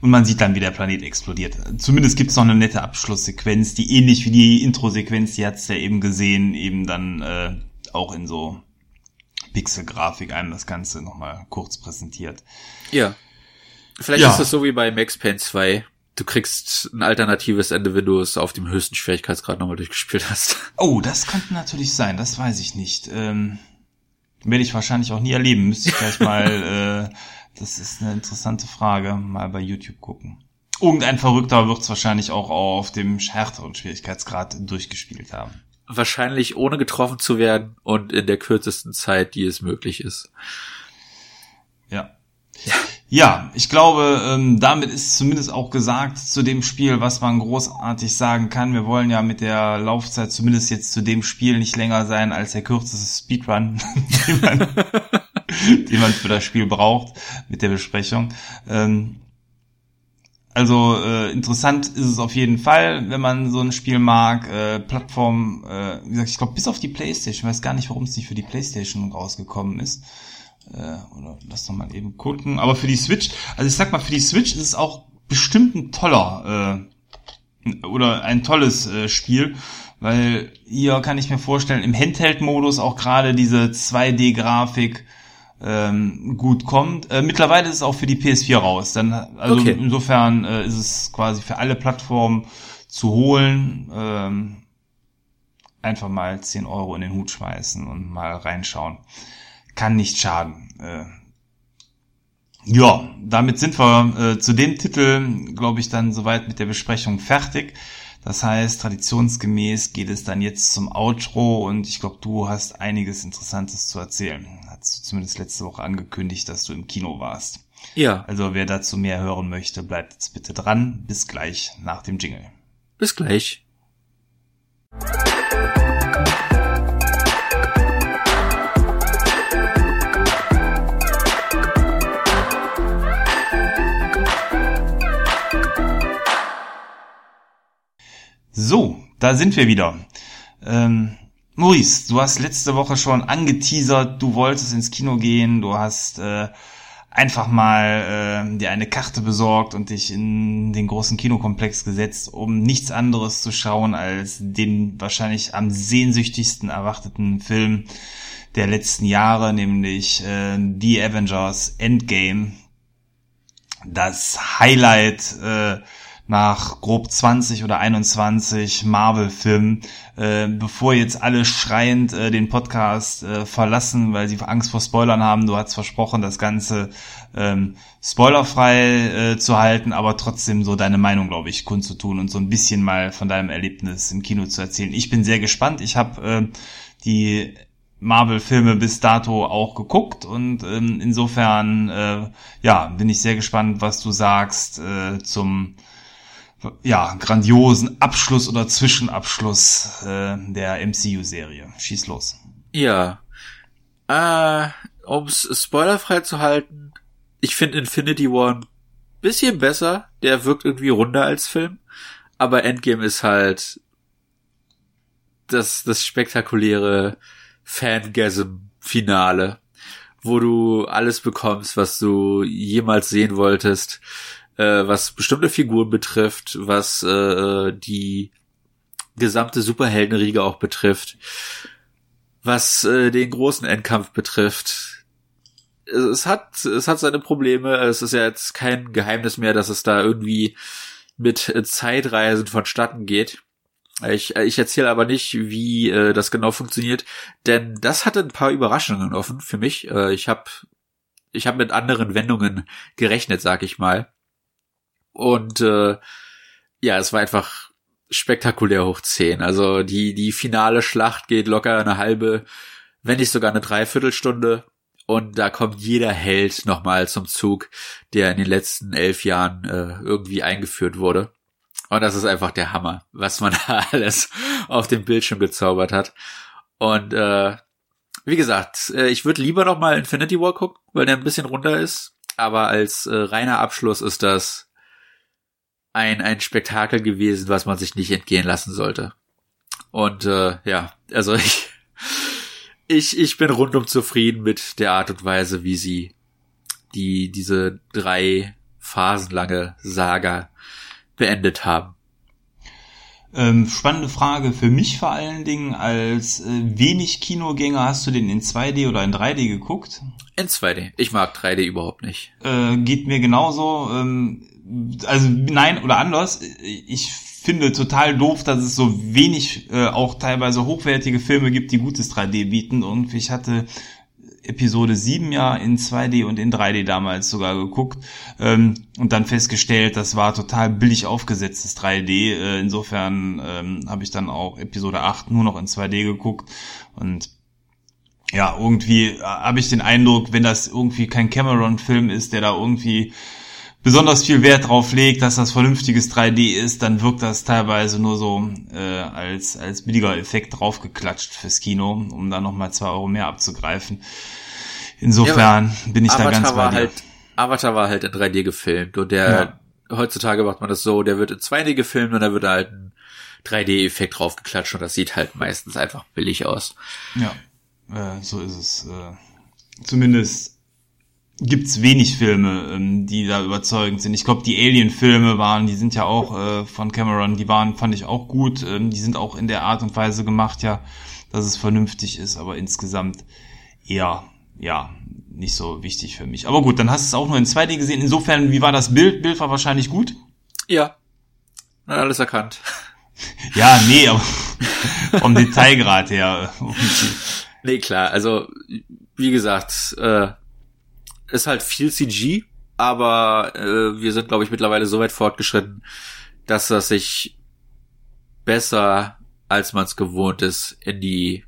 Und man sieht dann, wie der Planet explodiert. Zumindest gibt's noch eine nette Abschlusssequenz, die ähnlich wie die Intro-Sequenz, die hat's ja eben gesehen, eben dann äh, auch in so Pixel-Grafik einem das Ganze nochmal kurz präsentiert. Ja. Vielleicht ja. ist das so wie bei Max Payne 2 du kriegst ein alternatives Ende, wenn du es auf dem höchsten Schwierigkeitsgrad nochmal durchgespielt hast. Oh, das könnte natürlich sein, das weiß ich nicht. Ähm, werde ich wahrscheinlich auch nie erleben. Müsste ich gleich mal, äh, das ist eine interessante Frage, mal bei YouTube gucken. Irgendein Verrückter wird es wahrscheinlich auch auf dem härteren Schwierigkeitsgrad durchgespielt haben. Wahrscheinlich ohne getroffen zu werden und in der kürzesten Zeit, die es möglich ist. Ja. Ja, ich glaube, ähm, damit ist zumindest auch gesagt zu dem Spiel, was man großartig sagen kann. Wir wollen ja mit der Laufzeit zumindest jetzt zu dem Spiel nicht länger sein als der kürzeste Speedrun, den man, den man für das Spiel braucht mit der Besprechung. Ähm, also äh, interessant ist es auf jeden Fall, wenn man so ein Spiel mag. Äh, Plattform, äh, wie gesagt, ich glaube bis auf die PlayStation, ich weiß gar nicht, warum es nicht für die PlayStation rausgekommen ist. Äh, oder lass doch mal eben gucken. Aber für die Switch, also ich sag mal, für die Switch ist es auch bestimmt ein toller äh, oder ein tolles äh, Spiel, weil hier kann ich mir vorstellen, im Handheld-Modus auch gerade diese 2D-Grafik ähm, gut kommt. Äh, mittlerweile ist es auch für die PS4 raus. Dann, also okay. insofern äh, ist es quasi für alle Plattformen zu holen. Ähm, einfach mal 10 Euro in den Hut schmeißen und mal reinschauen kann nicht schaden. Äh, ja, damit sind wir äh, zu dem Titel, glaube ich, dann soweit mit der Besprechung fertig. Das heißt, traditionsgemäß geht es dann jetzt zum Outro und ich glaube, du hast einiges Interessantes zu erzählen. Hast du zumindest letzte Woche angekündigt, dass du im Kino warst. Ja. Also wer dazu mehr hören möchte, bleibt jetzt bitte dran. Bis gleich nach dem Jingle. Bis gleich. Da sind wir wieder. Ähm, Maurice, du hast letzte Woche schon angeteasert, du wolltest ins Kino gehen, du hast äh, einfach mal äh, dir eine Karte besorgt und dich in den großen Kinokomplex gesetzt, um nichts anderes zu schauen als den wahrscheinlich am sehnsüchtigsten erwarteten Film der letzten Jahre, nämlich äh, The Avengers Endgame. Das Highlight äh, nach grob 20 oder 21 Marvel-Filmen, äh, bevor jetzt alle schreiend äh, den Podcast äh, verlassen, weil sie Angst vor Spoilern haben. Du hast versprochen, das Ganze ähm, spoilerfrei äh, zu halten, aber trotzdem so deine Meinung, glaube ich, kundzutun und so ein bisschen mal von deinem Erlebnis im Kino zu erzählen. Ich bin sehr gespannt. Ich habe äh, die Marvel-Filme bis dato auch geguckt und ähm, insofern äh, ja bin ich sehr gespannt, was du sagst äh, zum ja, grandiosen Abschluss oder Zwischenabschluss äh, der MCU-Serie. Schieß los. Ja. Äh, um spoilerfrei zu halten, ich finde Infinity War ein bisschen besser. Der wirkt irgendwie runder als Film. Aber Endgame ist halt das, das spektakuläre Fangasm-Finale, wo du alles bekommst, was du jemals sehen wolltest äh, was bestimmte Figuren betrifft, was äh, die gesamte Superheldenriege auch betrifft, was äh, den großen Endkampf betrifft. Es hat, es hat seine Probleme. Es ist ja jetzt kein Geheimnis mehr, dass es da irgendwie mit Zeitreisen vonstatten geht. Ich, ich erzähle aber nicht, wie äh, das genau funktioniert, denn das hatte ein paar Überraschungen offen für mich. Äh, ich habe ich hab mit anderen Wendungen gerechnet, sag ich mal. Und äh, ja, es war einfach spektakulär hoch zehn. Also die, die finale Schlacht geht locker eine halbe, wenn nicht sogar eine Dreiviertelstunde. Und da kommt jeder Held nochmal zum Zug, der in den letzten elf Jahren äh, irgendwie eingeführt wurde. Und das ist einfach der Hammer, was man da alles auf dem Bildschirm gezaubert hat. Und äh, wie gesagt, äh, ich würde lieber nochmal Infinity War gucken, weil der ein bisschen runter ist. Aber als äh, reiner Abschluss ist das ein, ein Spektakel gewesen, was man sich nicht entgehen lassen sollte. Und äh, ja, also ich, ich, ich bin rundum zufrieden mit der Art und Weise, wie sie die diese drei phasenlange Saga beendet haben. Ähm, spannende Frage für mich vor allen Dingen. Als äh, wenig Kinogänger hast du den in 2D oder in 3D geguckt? In 2D. Ich mag 3D überhaupt nicht. Äh, geht mir genauso. Ähm, also nein oder anders, ich finde total doof, dass es so wenig äh, auch teilweise hochwertige Filme gibt, die gutes 3D bieten und ich hatte Episode 7 ja in 2D und in 3D damals sogar geguckt ähm, und dann festgestellt, das war total billig aufgesetztes 3D. Äh, insofern ähm, habe ich dann auch Episode 8 nur noch in 2D geguckt und ja, irgendwie äh, habe ich den Eindruck, wenn das irgendwie kein Cameron-Film ist, der da irgendwie besonders viel Wert drauf legt, dass das vernünftiges 3D ist, dann wirkt das teilweise nur so äh, als, als billiger Effekt draufgeklatscht fürs Kino, um da nochmal zwei Euro mehr abzugreifen. Insofern ja, bin ich Avatar da ganz war halt, Avatar war halt in 3D gefilmt und der ja. heutzutage macht man das so, der wird in 2D gefilmt und da wird halt ein 3D-Effekt draufgeklatscht und das sieht halt meistens einfach billig aus. Ja, äh, so ist es. Äh, zumindest gibt's wenig Filme, ähm, die da überzeugend sind. Ich glaube, die Alien-Filme waren, die sind ja auch äh, von Cameron, die waren, fand ich auch gut. Ähm, die sind auch in der Art und Weise gemacht, ja, dass es vernünftig ist, aber insgesamt eher, ja, nicht so wichtig für mich. Aber gut, dann hast du es auch nur in 2D gesehen. Insofern, wie war das Bild? Bild war wahrscheinlich gut? Ja. Hat alles erkannt. Ja, nee, aber vom Detailgrad her. nee, klar, also wie gesagt, äh, ist halt viel CG, aber äh, wir sind, glaube ich, mittlerweile so weit fortgeschritten, dass das sich besser, als man es gewohnt ist, in die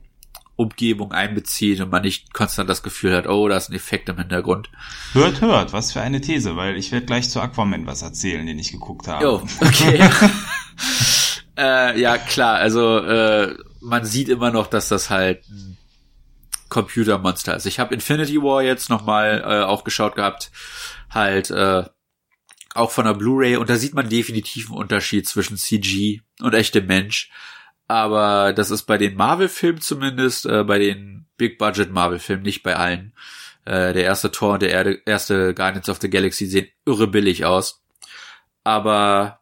Umgebung einbezieht und man nicht konstant das Gefühl hat, oh, da ist ein Effekt im Hintergrund. Hört, hört, was für eine These, weil ich werde gleich zu Aquaman was erzählen, den ich geguckt habe. Oh, okay. äh, ja, klar, also äh, man sieht immer noch, dass das halt ein Computermonster ist. Ich habe Infinity War jetzt nochmal äh, auch geschaut gehabt, halt äh, auch von der Blu-ray und da sieht man definitiv einen Unterschied zwischen CG und echtem Mensch. Aber das ist bei den Marvel-Filmen zumindest, äh, bei den Big-Budget Marvel-Filmen, nicht bei allen. Äh, der erste Tor und der Erde, erste Guardians of the Galaxy sehen irre billig aus. Aber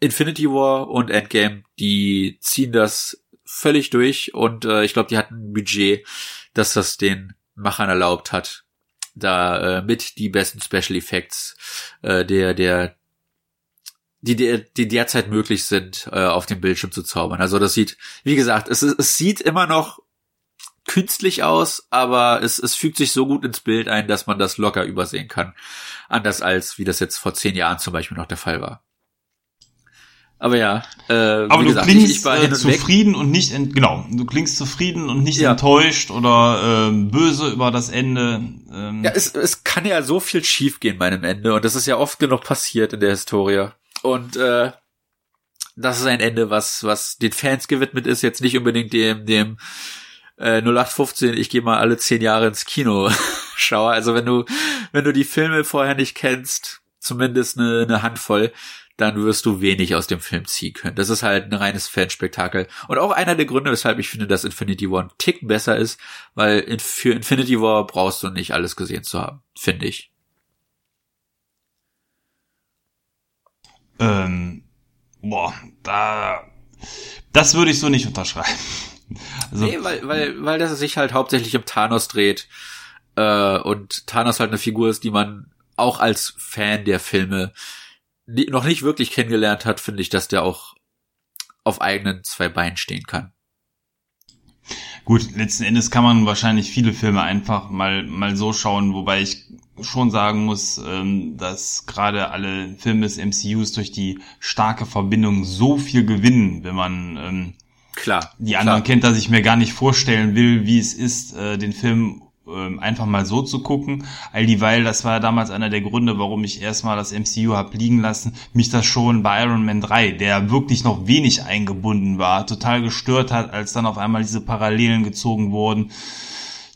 Infinity War und Endgame, die ziehen das völlig durch und äh, ich glaube, die hatten ein Budget, dass das den Machern erlaubt hat, da äh, mit die besten Special Effects äh, der der die, die, die derzeit möglich sind, äh, auf dem Bildschirm zu zaubern. Also das sieht, wie gesagt, es, es sieht immer noch künstlich aus, aber es, es fügt sich so gut ins Bild ein, dass man das locker übersehen kann. Anders als wie das jetzt vor zehn Jahren zum Beispiel noch der Fall war. Aber ja, äh, aber du gesagt, klingst ich, ich äh, zufrieden weg. und nicht ent genau, du klingst zufrieden und nicht ja. enttäuscht oder äh, böse über das Ende. Ähm. Ja, es, es kann ja so viel schiefgehen bei einem Ende und das ist ja oft genug passiert in der Historie. Und äh, das ist ein Ende, was was den Fans gewidmet ist, jetzt nicht unbedingt dem dem äh, 0815, ich gehe mal alle zehn Jahre ins Kino schaue. Also wenn du wenn du die Filme vorher nicht kennst, zumindest eine, eine Handvoll, dann wirst du wenig aus dem Film ziehen können. Das ist halt ein reines Fanspektakel. Und auch einer der Gründe, weshalb ich finde, dass Infinity War ein Tick besser ist, weil für Infinity War brauchst du nicht alles gesehen zu haben, finde ich. Ähm, boah, da, das würde ich so nicht unterschreiben. Also, nee, weil, weil, weil das sich halt hauptsächlich im Thanos dreht, äh, und Thanos halt eine Figur ist, die man auch als Fan der Filme noch nicht wirklich kennengelernt hat, finde ich, dass der auch auf eigenen zwei Beinen stehen kann. Gut, letzten Endes kann man wahrscheinlich viele Filme einfach mal, mal so schauen, wobei ich schon sagen muss, ähm, dass gerade alle Filme des MCUs durch die starke Verbindung so viel gewinnen, wenn man ähm, klar die anderen klar. kennt, dass ich mir gar nicht vorstellen will, wie es ist, äh, den Film ähm, einfach mal so zu gucken. All dieweil, das war damals einer der Gründe, warum ich erstmal das MCU hab liegen lassen, mich das schon bei Iron Man 3, der wirklich noch wenig eingebunden war, total gestört hat, als dann auf einmal diese Parallelen gezogen wurden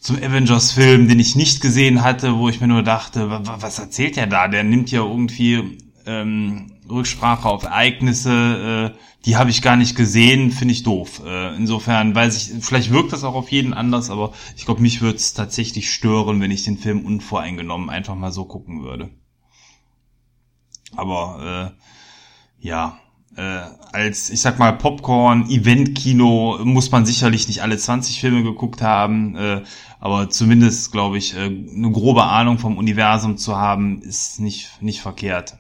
zum Avengers-Film, den ich nicht gesehen hatte, wo ich mir nur dachte, was erzählt er da? Der nimmt ja irgendwie ähm, Rücksprache auf Ereignisse, äh, die habe ich gar nicht gesehen, finde ich doof. Äh, insofern weiß ich, vielleicht wirkt das auch auf jeden anders, aber ich glaube, mich würde es tatsächlich stören, wenn ich den Film unvoreingenommen einfach mal so gucken würde. Aber äh, ja, äh, als, ich sag mal, Popcorn, Event-Kino muss man sicherlich nicht alle 20 Filme geguckt haben, äh, aber zumindest, glaube ich, äh, eine grobe Ahnung vom Universum zu haben, ist nicht, nicht verkehrt.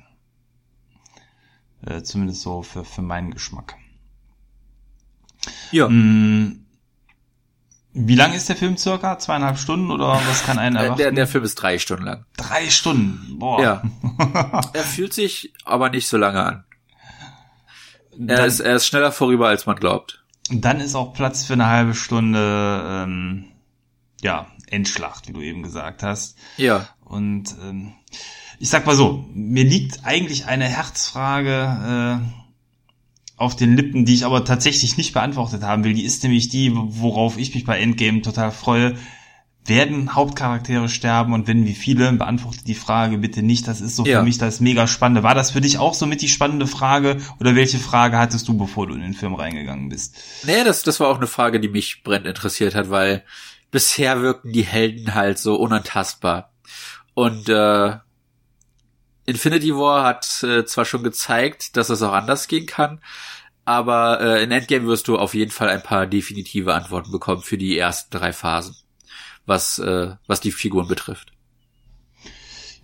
Äh, zumindest so für, für meinen Geschmack. Ja. Mm, wie lang ist der Film circa? Zweieinhalb Stunden oder was kann einer erwarten? Der, der Film ist drei Stunden lang. Drei Stunden? Boah. Ja. er fühlt sich aber nicht so lange an. Er, dann, ist, er ist schneller vorüber, als man glaubt. Dann ist auch Platz für eine halbe Stunde ähm, ja, Endschlacht, wie du eben gesagt hast. Ja. Und ähm, ich sag mal so, mir liegt eigentlich eine Herzfrage äh, auf den Lippen, die ich aber tatsächlich nicht beantwortet haben will. Die ist nämlich die, worauf ich mich bei Endgame total freue. Werden Hauptcharaktere sterben und wenn wie viele, beantwortet die Frage bitte nicht. Das ist so ja. für mich das mega Spannende. War das für dich auch so mit die spannende Frage oder welche Frage hattest du, bevor du in den Film reingegangen bist? Nee, das, das war auch eine Frage, die mich brennend interessiert hat, weil bisher wirken die Helden halt so unantastbar. Und äh, Infinity War hat äh, zwar schon gezeigt, dass es auch anders gehen kann, aber äh, in Endgame wirst du auf jeden Fall ein paar definitive Antworten bekommen für die ersten drei Phasen, was, äh, was die Figuren betrifft.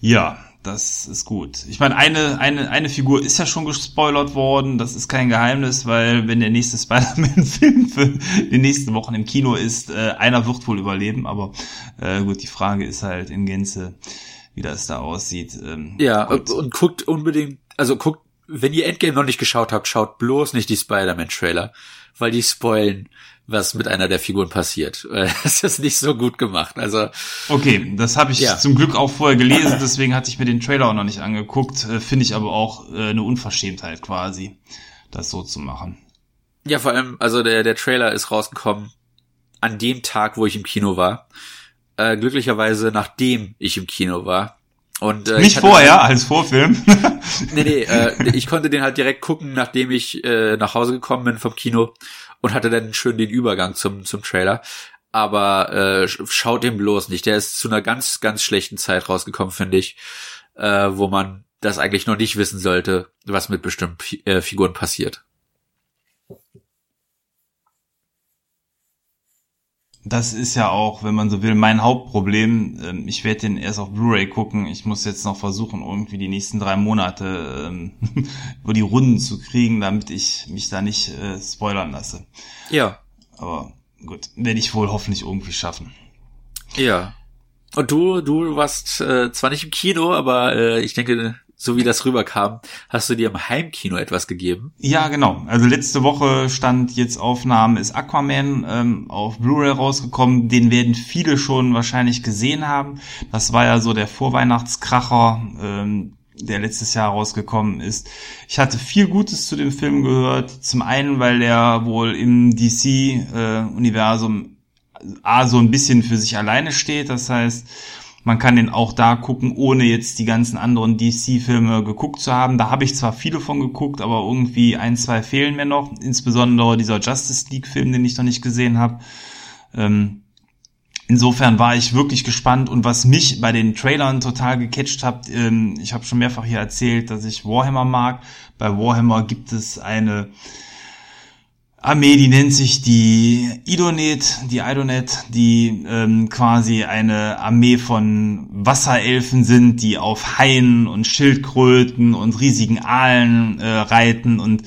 Ja, das ist gut. Ich meine, eine, eine, eine Figur ist ja schon gespoilert worden, das ist kein Geheimnis, weil wenn der nächste Spider-Man-Film für die nächsten Wochen im Kino ist, äh, einer wird wohl überleben, aber äh, gut, die Frage ist halt in Gänze, wie das da aussieht. Ähm, ja, und, und guckt unbedingt, also guckt, wenn ihr Endgame noch nicht geschaut habt, schaut bloß nicht die Spider-Man-Trailer, weil die spoilen, was mit einer der Figuren passiert. Es ist nicht so gut gemacht. Also okay, das habe ich ja. zum Glück auch vorher gelesen, deswegen hatte ich mir den Trailer auch noch nicht angeguckt. Äh, finde ich aber auch äh, eine Unverschämtheit quasi, das so zu machen. Ja, vor allem, also der der Trailer ist rausgekommen an dem Tag, wo ich im Kino war äh, glücklicherweise nachdem ich im Kino war. Und, äh, Nicht vorher, dann, als Vorfilm. nee, nee, äh, ich konnte den halt direkt gucken, nachdem ich äh, nach Hause gekommen bin vom Kino und hatte dann schön den Übergang zum, zum Trailer. Aber äh, schaut den bloß nicht. Der ist zu einer ganz, ganz schlechten Zeit rausgekommen, finde ich, äh, wo man das eigentlich noch nicht wissen sollte, was mit bestimmten äh, Figuren passiert. Das ist ja auch, wenn man so will, mein Hauptproblem. Ähm, ich werde den erst auf Blu-ray gucken. Ich muss jetzt noch versuchen, irgendwie die nächsten drei Monate ähm, über die Runden zu kriegen, damit ich mich da nicht äh, spoilern lasse. Ja. Aber gut, werde ich wohl hoffentlich irgendwie schaffen. Ja. Und du, du warst äh, zwar nicht im Kino, aber äh, ich denke, so wie das rüberkam, hast du dir im Heimkino etwas gegeben? Ja, genau. Also letzte Woche stand jetzt Aufnahmen ist Aquaman ähm, auf Blu-ray rausgekommen. Den werden viele schon wahrscheinlich gesehen haben. Das war ja so der Vorweihnachtskracher, ähm, der letztes Jahr rausgekommen ist. Ich hatte viel Gutes zu dem Film gehört. Zum einen, weil er wohl im DC-Universum äh, A so ein bisschen für sich alleine steht. Das heißt, man kann den auch da gucken, ohne jetzt die ganzen anderen DC-Filme geguckt zu haben. Da habe ich zwar viele von geguckt, aber irgendwie ein, zwei fehlen mir noch. Insbesondere dieser Justice League-Film, den ich noch nicht gesehen habe. Ähm, insofern war ich wirklich gespannt und was mich bei den Trailern total gecatcht hat, ähm, ich habe schon mehrfach hier erzählt, dass ich Warhammer mag. Bei Warhammer gibt es eine Armee, die nennt sich die Idonet, die Idonet, die ähm, quasi eine Armee von Wasserelfen sind, die auf Haien und Schildkröten und riesigen Aalen äh, reiten. Und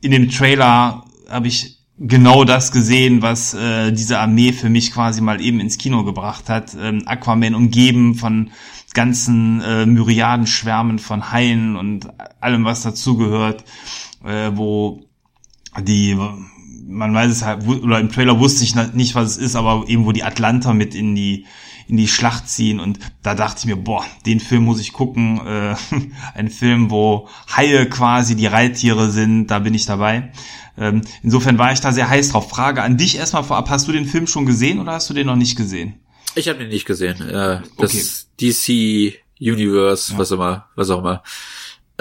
in dem Trailer habe ich genau das gesehen, was äh, diese Armee für mich quasi mal eben ins Kino gebracht hat. Ähm, Aquaman umgeben von ganzen äh, Myriaden Schwärmen von Haien und allem, was dazugehört, äh, wo die, man weiß es halt, oder im Trailer wusste ich nicht, was es ist, aber eben wo die Atlanter mit in die in die Schlacht ziehen und da dachte ich mir, boah, den Film muss ich gucken. Äh, ein Film, wo Haie quasi die Reittiere sind, da bin ich dabei. Ähm, insofern war ich da sehr heiß drauf. Frage an dich erstmal vorab, hast du den Film schon gesehen oder hast du den noch nicht gesehen? Ich habe den nicht gesehen. Äh, das okay. DC Universe, ja. was immer, was auch immer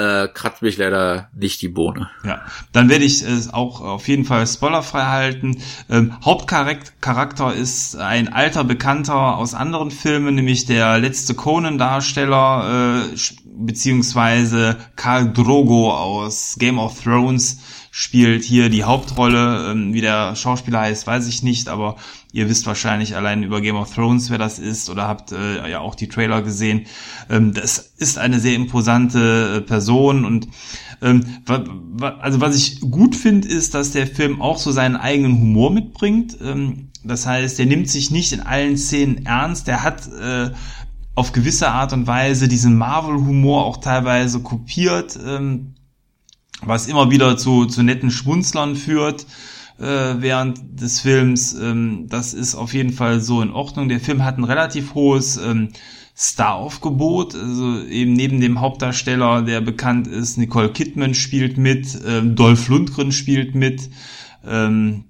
äh, kratzt mich leider nicht die Bohne. Ja, dann werde ich es auch auf jeden Fall spoilerfrei halten. Ähm, Hauptcharakter ist ein alter Bekannter aus anderen Filmen, nämlich der letzte Conan-Darsteller, äh, beziehungsweise Karl Drogo aus Game of Thrones spielt hier die Hauptrolle. Ähm, wie der Schauspieler heißt, weiß ich nicht, aber ihr wisst wahrscheinlich allein über Game of Thrones, wer das ist, oder habt äh, ja auch die Trailer gesehen. Ähm, das ist eine sehr imposante äh, Person und ähm, also was ich gut finde, ist, dass der Film auch so seinen eigenen Humor mitbringt. Ähm, das heißt, der nimmt sich nicht in allen Szenen ernst. Der hat äh, auf gewisse Art und Weise diesen Marvel-Humor auch teilweise kopiert. Ähm, was immer wieder zu, zu netten Schmunzlern führt. Äh, während des Films. Ähm, das ist auf jeden Fall so in Ordnung. Der Film hat ein relativ hohes ähm, Star-Aufgebot. Also eben neben dem Hauptdarsteller, der bekannt ist, Nicole Kidman spielt mit, ähm, Dolph Lundgren spielt mit. Ähm,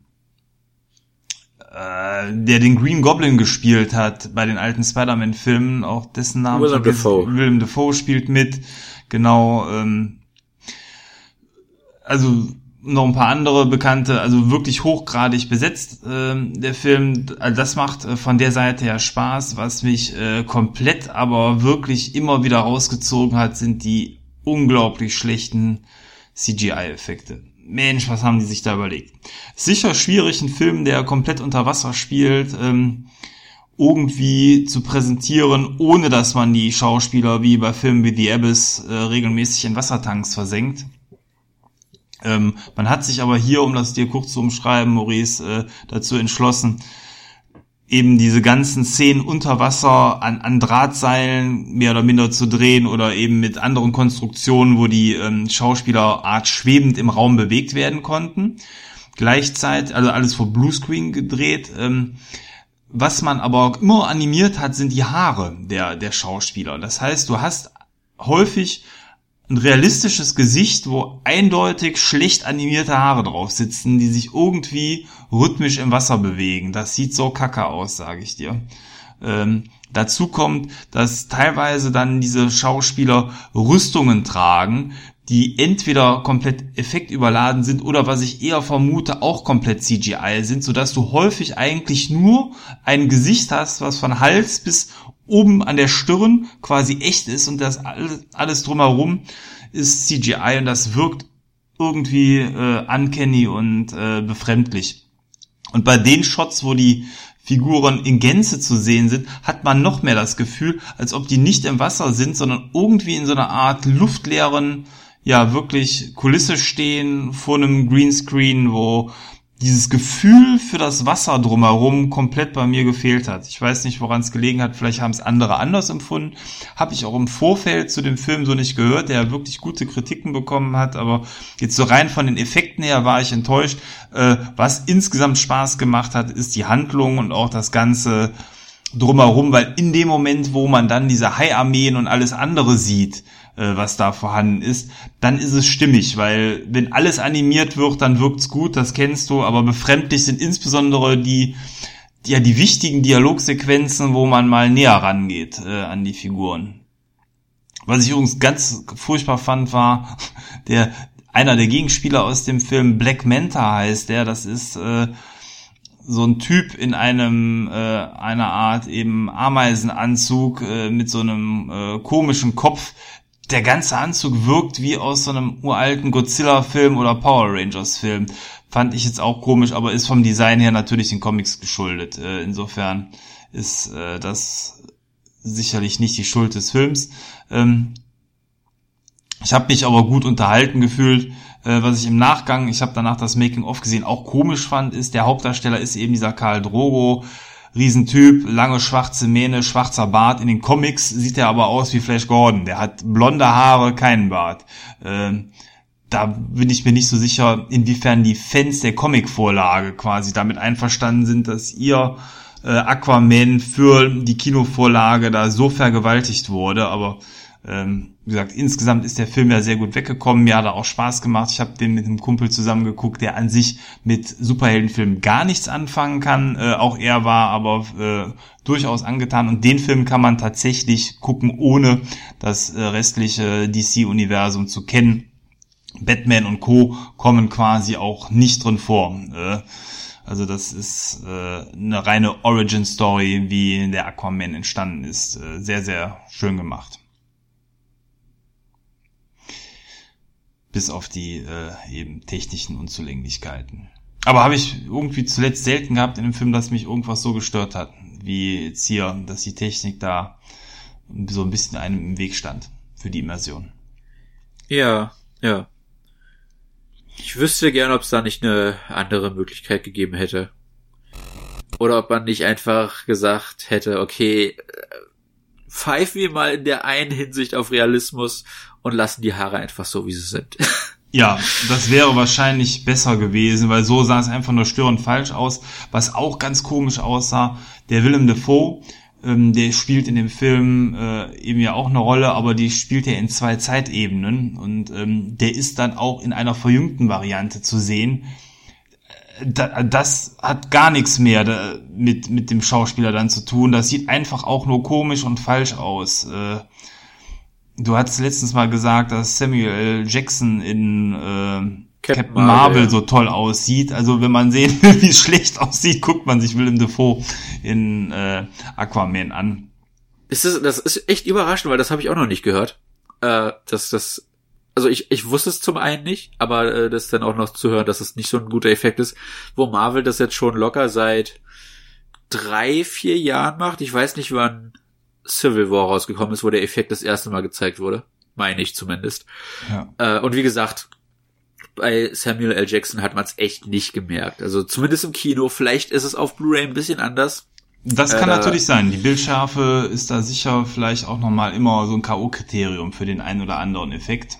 äh, der den Green Goblin gespielt hat bei den alten Spider-Man-Filmen, auch dessen Namen Willem Dafoe. Willem Dafoe spielt mit, genau. Ähm, also noch ein paar andere bekannte, also wirklich hochgradig besetzt äh, der Film. Also das macht äh, von der Seite ja Spaß. Was mich äh, komplett aber wirklich immer wieder rausgezogen hat, sind die unglaublich schlechten CGI-Effekte. Mensch, was haben die sich da überlegt? Sicher schwierig, einen Film, der komplett unter Wasser spielt, ähm, irgendwie zu präsentieren, ohne dass man die Schauspieler wie bei Filmen wie The Abyss äh, regelmäßig in Wassertanks versenkt. Ähm, man hat sich aber hier, um das dir kurz zu umschreiben, Maurice, äh, dazu entschlossen, eben diese ganzen Szenen unter Wasser an, an Drahtseilen mehr oder minder zu drehen oder eben mit anderen Konstruktionen, wo die ähm, Schauspieler art schwebend im Raum bewegt werden konnten. Gleichzeitig, also alles vor Bluescreen gedreht. Ähm, was man aber immer animiert hat, sind die Haare der, der Schauspieler. Das heißt, du hast häufig ein realistisches Gesicht, wo eindeutig schlecht animierte Haare drauf sitzen, die sich irgendwie rhythmisch im Wasser bewegen. Das sieht so kacke aus, sage ich dir. Ähm, dazu kommt, dass teilweise dann diese Schauspieler Rüstungen tragen, die entweder komplett effektüberladen sind oder was ich eher vermute, auch komplett CGI sind, sodass du häufig eigentlich nur ein Gesicht hast, was von Hals bis oben an der Stirn quasi echt ist und das alles, drumherum ist CGI und das wirkt irgendwie äh, uncanny und äh, befremdlich. Und bei den Shots, wo die Figuren in Gänze zu sehen sind, hat man noch mehr das Gefühl, als ob die nicht im Wasser sind, sondern irgendwie in so einer Art luftleeren, ja, wirklich Kulisse stehen vor einem Greenscreen, wo dieses Gefühl für das Wasser drumherum komplett bei mir gefehlt hat. Ich weiß nicht, woran es gelegen hat. Vielleicht haben es andere anders empfunden. Habe ich auch im Vorfeld zu dem Film so nicht gehört, der wirklich gute Kritiken bekommen hat. Aber jetzt so rein von den Effekten her war ich enttäuscht. Äh, was insgesamt Spaß gemacht hat, ist die Handlung und auch das ganze drumherum, weil in dem Moment, wo man dann diese Haiarmeen und alles andere sieht, was da vorhanden ist, dann ist es stimmig, weil wenn alles animiert wird, dann wirkt's gut, das kennst du, aber befremdlich sind insbesondere die, ja, die wichtigen Dialogsequenzen, wo man mal näher rangeht äh, an die Figuren. Was ich übrigens ganz furchtbar fand, war der einer der Gegenspieler aus dem Film Black Manta heißt der, das ist äh, so ein Typ in einem äh, einer Art eben Ameisenanzug äh, mit so einem äh, komischen Kopf, der ganze Anzug wirkt wie aus so einem uralten Godzilla-Film oder Power Rangers-Film. Fand ich jetzt auch komisch, aber ist vom Design her natürlich den Comics geschuldet. Äh, insofern ist äh, das sicherlich nicht die Schuld des Films. Ähm, ich habe mich aber gut unterhalten gefühlt. Äh, was ich im Nachgang, ich habe danach das Making-of gesehen, auch komisch fand, ist, der Hauptdarsteller ist eben dieser Karl Drogo, Riesentyp, lange schwarze Mähne, schwarzer Bart. In den Comics sieht er aber aus wie Flash Gordon. Der hat blonde Haare, keinen Bart. Ähm, da bin ich mir nicht so sicher, inwiefern die Fans der Comic-Vorlage quasi damit einverstanden sind, dass ihr äh, Aquaman für die Kinovorlage da so vergewaltigt wurde. Aber ähm, wie gesagt, insgesamt ist der Film ja sehr gut weggekommen. Mir hat er auch Spaß gemacht. Ich habe den mit einem Kumpel zusammen geguckt, der an sich mit Superheldenfilmen gar nichts anfangen kann. Äh, auch er war aber äh, durchaus angetan. Und den Film kann man tatsächlich gucken, ohne das äh, restliche DC-Universum zu kennen. Batman und Co. kommen quasi auch nicht drin vor. Äh, also das ist äh, eine reine Origin-Story, wie der Aquaman entstanden ist. Äh, sehr, sehr schön gemacht. Bis auf die äh, eben technischen Unzulänglichkeiten. Aber habe ich irgendwie zuletzt selten gehabt in dem Film, dass mich irgendwas so gestört hat, wie jetzt hier, dass die Technik da so ein bisschen einem im Weg stand für die Immersion. Ja, ja. Ich wüsste gern, ob es da nicht eine andere Möglichkeit gegeben hätte. Oder ob man nicht einfach gesagt hätte, okay, äh, pfeifen wir mal in der einen Hinsicht auf Realismus und lassen die Haare einfach so, wie sie sind. Ja, das wäre wahrscheinlich besser gewesen, weil so sah es einfach nur störend falsch aus. Was auch ganz komisch aussah, der Willem Dafoe, ähm, der spielt in dem Film äh, eben ja auch eine Rolle, aber die spielt er in zwei Zeitebenen und ähm, der ist dann auch in einer verjüngten Variante zu sehen. Äh, da, das hat gar nichts mehr da, mit, mit dem Schauspieler dann zu tun. Das sieht einfach auch nur komisch und falsch aus. Äh, du hattest letztens mal gesagt, dass Samuel L. Jackson in äh, Captain, Captain Marvel, Marvel so toll aussieht. Also wenn man sehen will, wie es schlecht aussieht, guckt man sich Willem Dafoe in äh, Aquaman an. Ist das, das ist echt überraschend, weil das habe ich auch noch nicht gehört. Äh, dass das, also ich, ich wusste es zum einen nicht, aber äh, das dann auch noch zu hören, dass es nicht so ein guter Effekt ist, wo Marvel das jetzt schon locker seit drei, vier Jahren macht. Ich weiß nicht, wann Civil War rausgekommen ist, wo der Effekt das erste Mal gezeigt wurde. Meine ich zumindest. Ja. Äh, und wie gesagt, bei Samuel L. Jackson hat man es echt nicht gemerkt. Also zumindest im Kino. Vielleicht ist es auf Blu-ray ein bisschen anders. Das kann äh, natürlich sein. Die Bildschärfe ist da sicher vielleicht auch nochmal immer so ein K.O.-Kriterium für den einen oder anderen Effekt.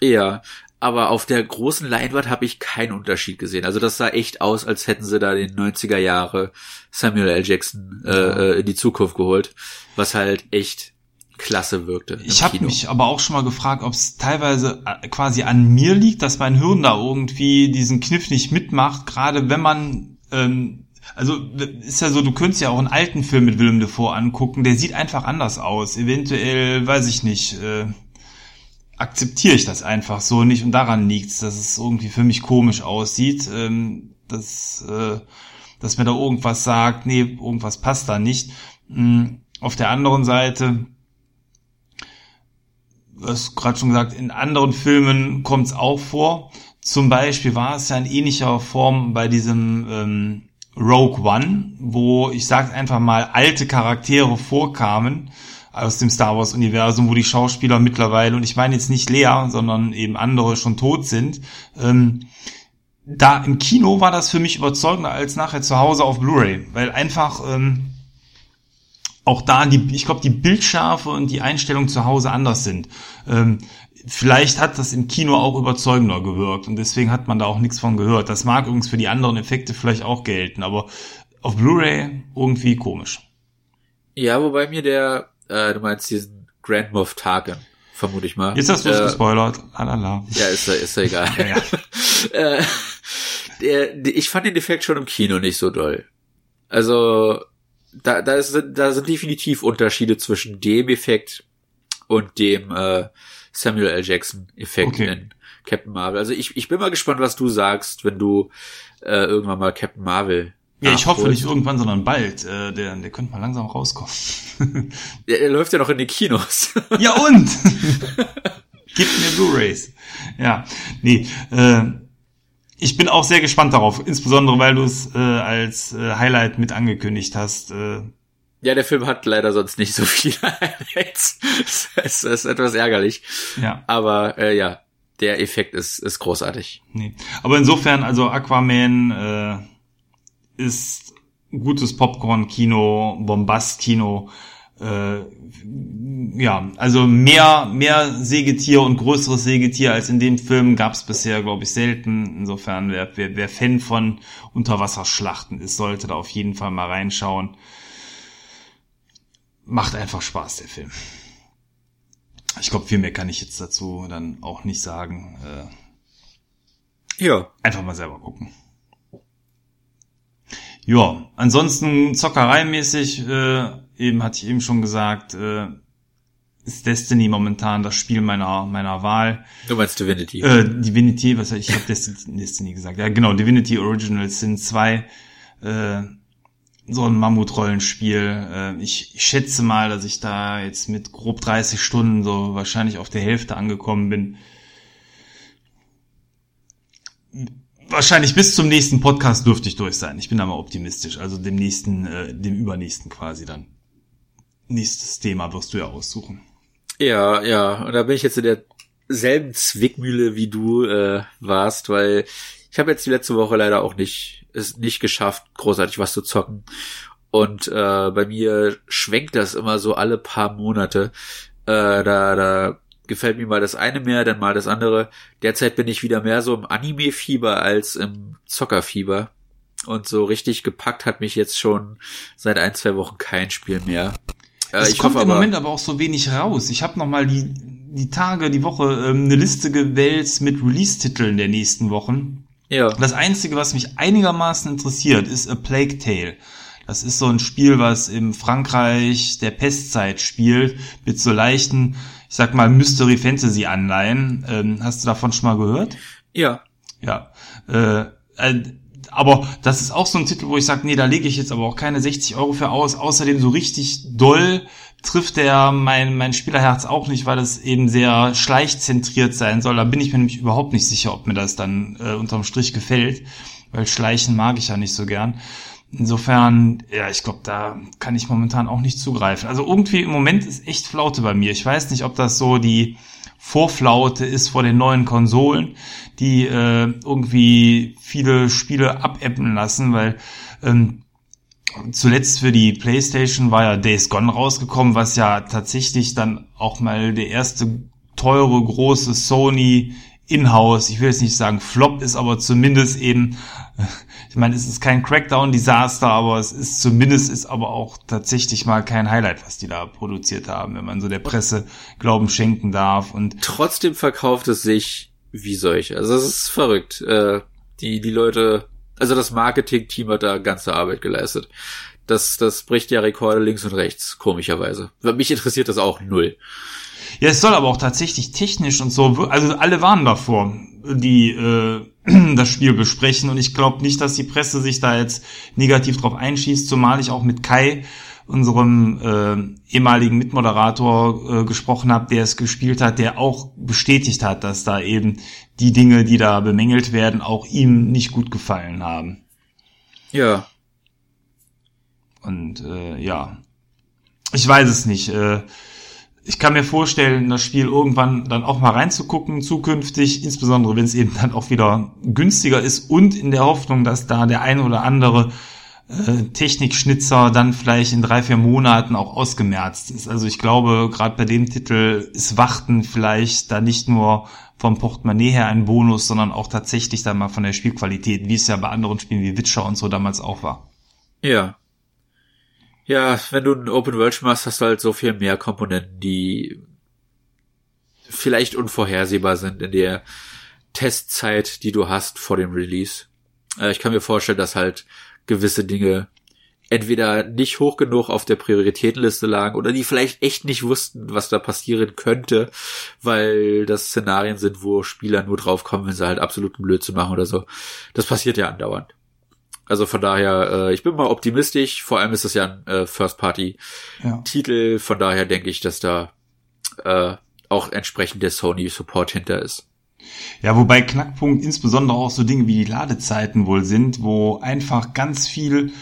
Ja, aber auf der großen Leinwand habe ich keinen Unterschied gesehen. Also das sah echt aus, als hätten sie da den 90er Jahre Samuel L. Jackson äh. Äh, in die Zukunft geholt, was halt echt klasse wirkte. Ich habe mich aber auch schon mal gefragt, ob es teilweise äh, quasi an mir liegt, dass mein Hirn da irgendwie diesen Kniff nicht mitmacht, gerade wenn man ähm, also ist ja so, du könntest ja auch einen alten Film mit Willem Dafoe angucken, der sieht einfach anders aus. Eventuell, weiß ich nicht, äh, akzeptiere ich das einfach so nicht und daran liegt's, dass es irgendwie für mich komisch aussieht, ähm, dass, äh, dass mir da irgendwas sagt, nee, irgendwas passt da nicht. Mhm. Auf der anderen Seite hast gerade schon gesagt, in anderen Filmen kommt es auch vor. Zum Beispiel war es ja in ähnlicher Form bei diesem ähm, Rogue One, wo ich sag einfach mal alte Charaktere vorkamen aus dem Star Wars Universum, wo die Schauspieler mittlerweile, und ich meine jetzt nicht Lea, sondern eben andere schon tot sind. Ähm, da im Kino war das für mich überzeugender als nachher zu Hause auf Blu-ray, weil einfach ähm, auch da die, ich glaube, die Bildschärfe und die Einstellung zu Hause anders sind. Ähm, vielleicht hat das im Kino auch überzeugender gewirkt und deswegen hat man da auch nichts von gehört. Das mag übrigens für die anderen Effekte vielleicht auch gelten, aber auf Blu-ray irgendwie komisch. Ja, wobei mir der, äh, du meinst diesen Grand Moff Tarkin, vermute ich mal. Jetzt hast du es äh, gespoilert. Alala. Ja, ist, ist egal. ja, ja. äh, der, ich fand den Effekt schon im Kino nicht so doll. Also da, da, ist, da sind definitiv Unterschiede zwischen dem Effekt und dem äh, Samuel L. Jackson Effekt okay. in Captain Marvel. Also ich, ich bin mal gespannt, was du sagst, wenn du äh, irgendwann mal Captain Marvel ja, ich hoffe nicht irgendwann, sondern bald. Äh, der, der könnte mal langsam rauskommen. der, der läuft ja noch in den Kinos. ja und? Gib mir Blu-rays. Ja, nee. Äh, ich bin auch sehr gespannt darauf, insbesondere weil du es äh, als äh, Highlight mit angekündigt hast. Äh. Ja, der Film hat leider sonst nicht so viele Highlights. das ist etwas ärgerlich. Ja. Aber äh, ja, der Effekt ist, ist großartig. Nee. Aber insofern, also Aquaman äh, ist gutes Popcorn-Kino, Bombast-Kino äh, ja, also mehr, mehr Sägetier und größeres Sägetier als in dem Film gab es bisher, glaube ich, selten. Insofern, wer, wer, wer Fan von Unterwasserschlachten ist, sollte da auf jeden Fall mal reinschauen. Macht einfach Spaß, der Film. Ich glaube, viel mehr kann ich jetzt dazu dann auch nicht sagen. Äh, ja. Einfach mal selber gucken. Ja, ansonsten zockereimäßig äh, eben hatte ich eben schon gesagt, äh, ist Destiny momentan das Spiel meiner meiner Wahl. Du meinst Divinity? Äh, Divinity, was ich habe Destiny, Destiny gesagt. Ja, genau, Divinity Original Sin 2 äh, so ein Mammutrollenspiel. Äh, ich, ich schätze mal, dass ich da jetzt mit grob 30 Stunden so wahrscheinlich auf der Hälfte angekommen bin. Wahrscheinlich bis zum nächsten Podcast dürfte ich durch sein. Ich bin da mal optimistisch. Also dem nächsten, äh, dem übernächsten quasi dann nächstes Thema wirst du ja aussuchen. Ja, ja, und da bin ich jetzt in derselben Zwickmühle wie du äh, warst, weil ich habe jetzt die letzte Woche leider auch nicht es nicht geschafft, großartig was zu zocken. Und äh, bei mir schwenkt das immer so alle paar Monate. Äh, da, da gefällt mir mal das eine mehr, dann mal das andere. Derzeit bin ich wieder mehr so im Anime-Fieber als im Zockerfieber. Und so richtig gepackt hat mich jetzt schon seit ein, zwei Wochen kein Spiel mehr. Äh, es kommt im Moment aber auch so wenig raus. Ich habe noch mal die, die Tage, die Woche ähm, eine Liste gewählt mit Release-Titeln der nächsten Wochen. Ja. Das Einzige, was mich einigermaßen interessiert, ist A Plague Tale. Das ist so ein Spiel, was im Frankreich der Pestzeit spielt, mit so leichten, ich sag mal, Mystery Fantasy Anleihen. Ähm, hast du davon schon mal gehört? Ja. Ja. Äh, äh, aber das ist auch so ein Titel, wo ich sage, nee, da lege ich jetzt aber auch keine 60 Euro für aus. Außerdem so richtig doll trifft der mein, mein Spielerherz auch nicht, weil es eben sehr schleichzentriert sein soll. Da bin ich mir nämlich überhaupt nicht sicher, ob mir das dann äh, unterm Strich gefällt, weil Schleichen mag ich ja nicht so gern. Insofern, ja, ich glaube, da kann ich momentan auch nicht zugreifen. Also irgendwie im Moment ist echt Flaute bei mir. Ich weiß nicht, ob das so die Vorflaute ist vor den neuen Konsolen, die äh, irgendwie viele Spiele abebben lassen, weil ähm, zuletzt für die PlayStation war ja Days Gone rausgekommen, was ja tatsächlich dann auch mal der erste teure große Sony in-house, ich will jetzt nicht sagen Flop ist, aber zumindest eben, ich meine, es ist kein Crackdown-Desaster, aber es ist zumindest ist aber auch tatsächlich mal kein Highlight, was die da produziert haben, wenn man so der Presse Glauben schenken darf. Und trotzdem verkauft es sich wie solche. Also es ist verrückt. Äh, die die Leute, also das Marketing-Team hat da ganze Arbeit geleistet. Das das bricht ja Rekorde links und rechts, komischerweise. Mich interessiert das auch null. Ja, es soll aber auch tatsächlich technisch und so, also alle waren davor, die äh, das Spiel besprechen und ich glaube nicht, dass die Presse sich da jetzt negativ drauf einschießt, zumal ich auch mit Kai, unserem äh, ehemaligen Mitmoderator, äh, gesprochen habe, der es gespielt hat, der auch bestätigt hat, dass da eben die Dinge, die da bemängelt werden, auch ihm nicht gut gefallen haben. Ja. Und äh, ja, ich weiß es nicht. Äh, ich kann mir vorstellen, das Spiel irgendwann dann auch mal reinzugucken, zukünftig, insbesondere wenn es eben dann auch wieder günstiger ist und in der Hoffnung, dass da der eine oder andere äh, Technikschnitzer dann vielleicht in drei, vier Monaten auch ausgemerzt ist. Also ich glaube, gerade bei dem Titel ist Warten vielleicht da nicht nur vom Portemonnaie her ein Bonus, sondern auch tatsächlich dann mal von der Spielqualität, wie es ja bei anderen Spielen wie Witcher und so damals auch war. Ja, ja, wenn du ein Open World machst, hast du halt so viel mehr Komponenten, die vielleicht unvorhersehbar sind in der Testzeit, die du hast vor dem Release. Äh, ich kann mir vorstellen, dass halt gewisse Dinge entweder nicht hoch genug auf der Prioritätenliste lagen oder die vielleicht echt nicht wussten, was da passieren könnte, weil das Szenarien sind, wo Spieler nur draufkommen, wenn sie halt absoluten Blödsinn machen oder so. Das passiert ja andauernd. Also von daher, äh, ich bin mal optimistisch. Vor allem ist es ja ein äh, First-Party-Titel. Ja. Von daher denke ich, dass da äh, auch entsprechend der Sony-Support hinter ist. Ja, wobei Knackpunkt insbesondere auch so Dinge wie die Ladezeiten wohl sind, wo einfach ganz viel,